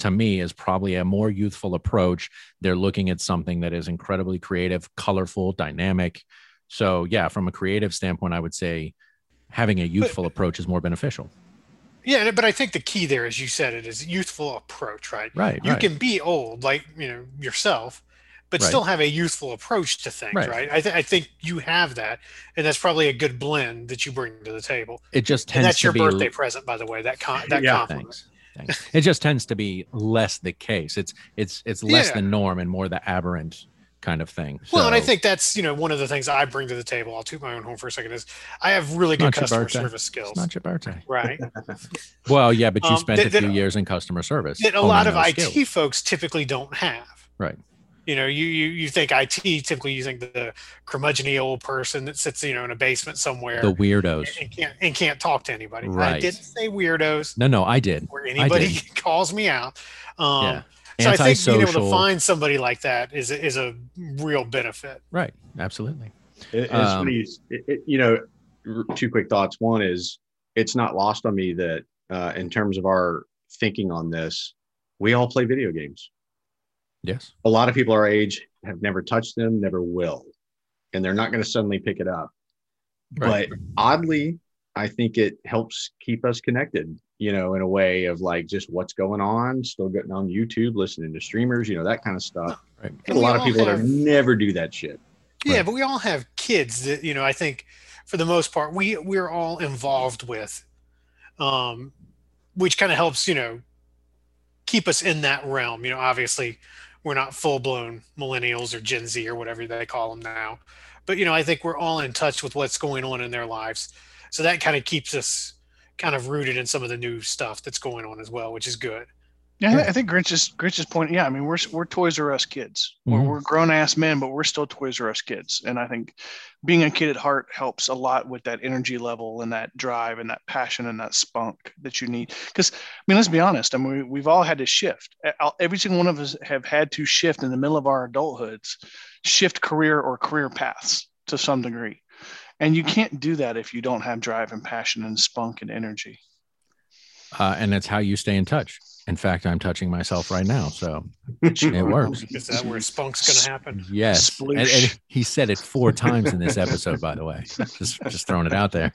to me is probably a more youthful approach. They're looking at something that is incredibly creative, colorful, dynamic. So yeah, from a creative standpoint, I would say having a youthful approach is more beneficial. Yeah, but I think the key there, as you said, it is youthful approach, right? Right. You right. can be old, like you know yourself, but Right. still have a youthful approach to things, Right. right? I, th- I think you have that, and that's probably a good blend that you bring to the table. it just tends And that's to your be birthday present, by the way. That con- that Yeah, compliment. Thanks. Thanks. It just tends to be less the case. It's it's it's less Yeah. the norm and more the aberrant kind of thing. Well, and I think that's you know one of the things I bring to the table. I'll toot my own home for a second. Is I have really good customer birthday. service skills, it's not your birthday. right? Well, yeah, but you Um, spent that- a few that- years in customer service. that a lot of IT skills. folks typically don't have. Right. You know, you you you think IT typically using the curmudgeony old person that sits you know in a basement somewhere The weirdos. and can't and can't talk to anybody. Right. I didn't say weirdos No, no, I did. where anybody did. calls me out. Um, yeah. So I think being able to find somebody like that is a- is a real benefit. Right. Absolutely. It- it's Um, funny, it, it- you know, two quick thoughts. One is it's not lost on me that uh, in terms of our thinking on this, we all play video games. Yes. A lot of people our age have never touched them, never will, and they're not going to suddenly pick it up. Right. But oddly, I think it helps keep us connected, you know, in a way of like just what's going on, still getting on YouTube, listening to streamers, you know, that kind of stuff. Right. a lot of all people that have- never do that shit. Yeah, Right. but we all have kids that you know. I think for the most part, we we're all involved with, um, which kind of helps you know keep us in that realm. You know, obviously, we're not full blown millennials or Gen Z or whatever they call them now, but you know, I think we're all in touch with what's going on in their lives, so that kind of keeps us kind of rooted in some of the new stuff that's going on as well, which is good. Yeah, yeah, I think Grinch's Grinch's point. Yeah, I mean, we're we're Toys R Us kids. Mm-hmm. We're, we're grown ass men, but we're still Toys R Us kids. And I think being a kid at heart helps a lot with that energy level and that drive and that passion and that spunk that you need. Because I mean, let's be honest. I mean, we've all had to shift. Every single one of us have had to shift in the middle of our adulthoods, shift career or career paths to some degree. And you can't do that if you don't have drive and passion and spunk and energy. Uh, and that's how you stay in touch. In fact, I'm touching myself right now, so it works. Is that where spunk's going to happen? Yes, and, and, he said it four times in this episode. By the way, just just throwing it out there.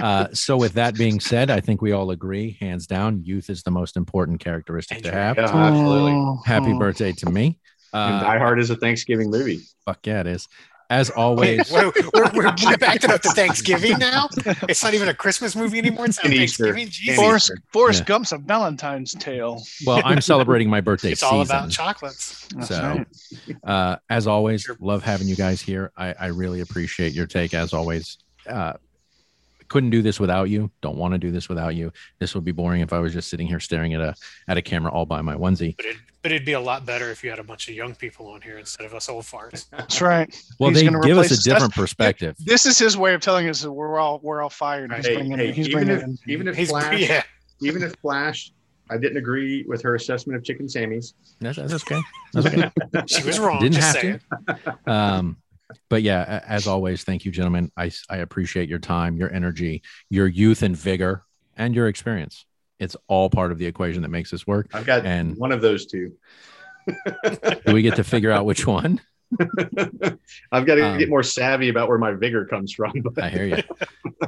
Uh, so, with that being said, I think we all agree, hands down, youth is the most important characteristic to have. Yeah, absolutely. Happy birthday to me. Uh, Die Hard is a Thanksgiving movie. Fuck yeah, it is as always. we're, we're, we're, backed it up to Thanksgiving now. It's not even a Christmas movie anymore. It's Thanksgiving. Forrest, Forrest Gump's a Valentine's tale. Well, I'm celebrating my birthday. It's season, all about chocolates. so, right. uh, as always, love having you guys here. I, I really appreciate your take. As always, uh, couldn't do this without you. Don't want to do this without you. This would be boring if I was just sitting here staring at a at a camera all by my onesie. But, it, but it'd be a lot better if you had a bunch of young people on here instead of us old farts. That's right. Well, He's they give us a different perspective. This is his way of telling us that we're all we're all fired. He's hey, bringing, hey, he's even if, in, even if Flash, yeah. even if Flash, I didn't agree with her assessment of Chicken Sammy's. That's, that's okay. That's okay. she was wrong. Didn't have saying. to. Um, but yeah, as always, thank you, gentlemen. I, I appreciate your time, your energy, your youth and vigor, and your experience. It's all part of the equation that makes this work. I've got and one of those two. do we get to figure out which one? I've got to um, get more savvy about where my vigor comes from. I hear you.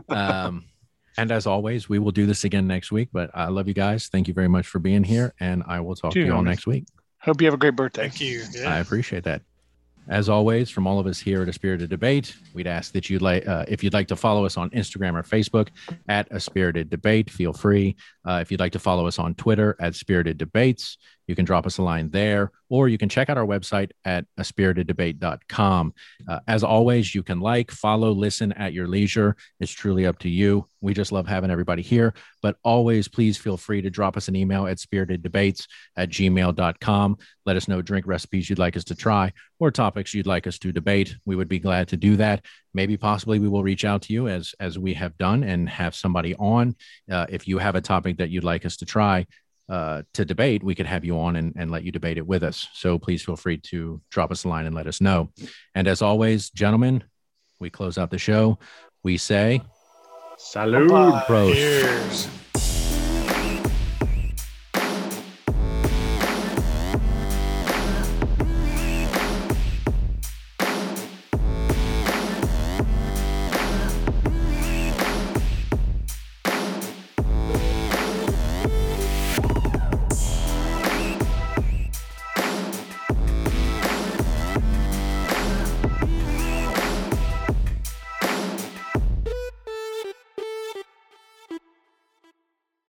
Um, and as always, we will do this again next week. But I love you guys. Thank you very much for being here, and I will talk to you all next week. Hope you have a great birthday. Thank you. Yeah. I appreciate that. As always, from all of us here at A Spirited Debate, we'd ask that you'd like, uh, if you'd like to follow us on Instagram or Facebook at A Spirited Debate, feel free. Uh, if you'd like to follow us on Twitter at Spirited Debates, you can drop us a line there, or you can check out our website at aspiriteddebate.com. Uh, as always, you can like, follow, listen at your leisure. It's truly up to you. We just love having everybody here. But always, please feel free to drop us an email at spiriteddebates at gmail.com. Let us know drink recipes you'd like us to try or topics you'd like us to debate. We would be glad to do that. Maybe possibly we will reach out to you as as we have done and have somebody on. Uh, if you have a topic that you'd like us to try, uh, to debate, we could have you on and, and let you debate it with us. So please feel free to drop us a line and let us know. And as always, gentlemen, we close out the show. We say, Salud. Pros.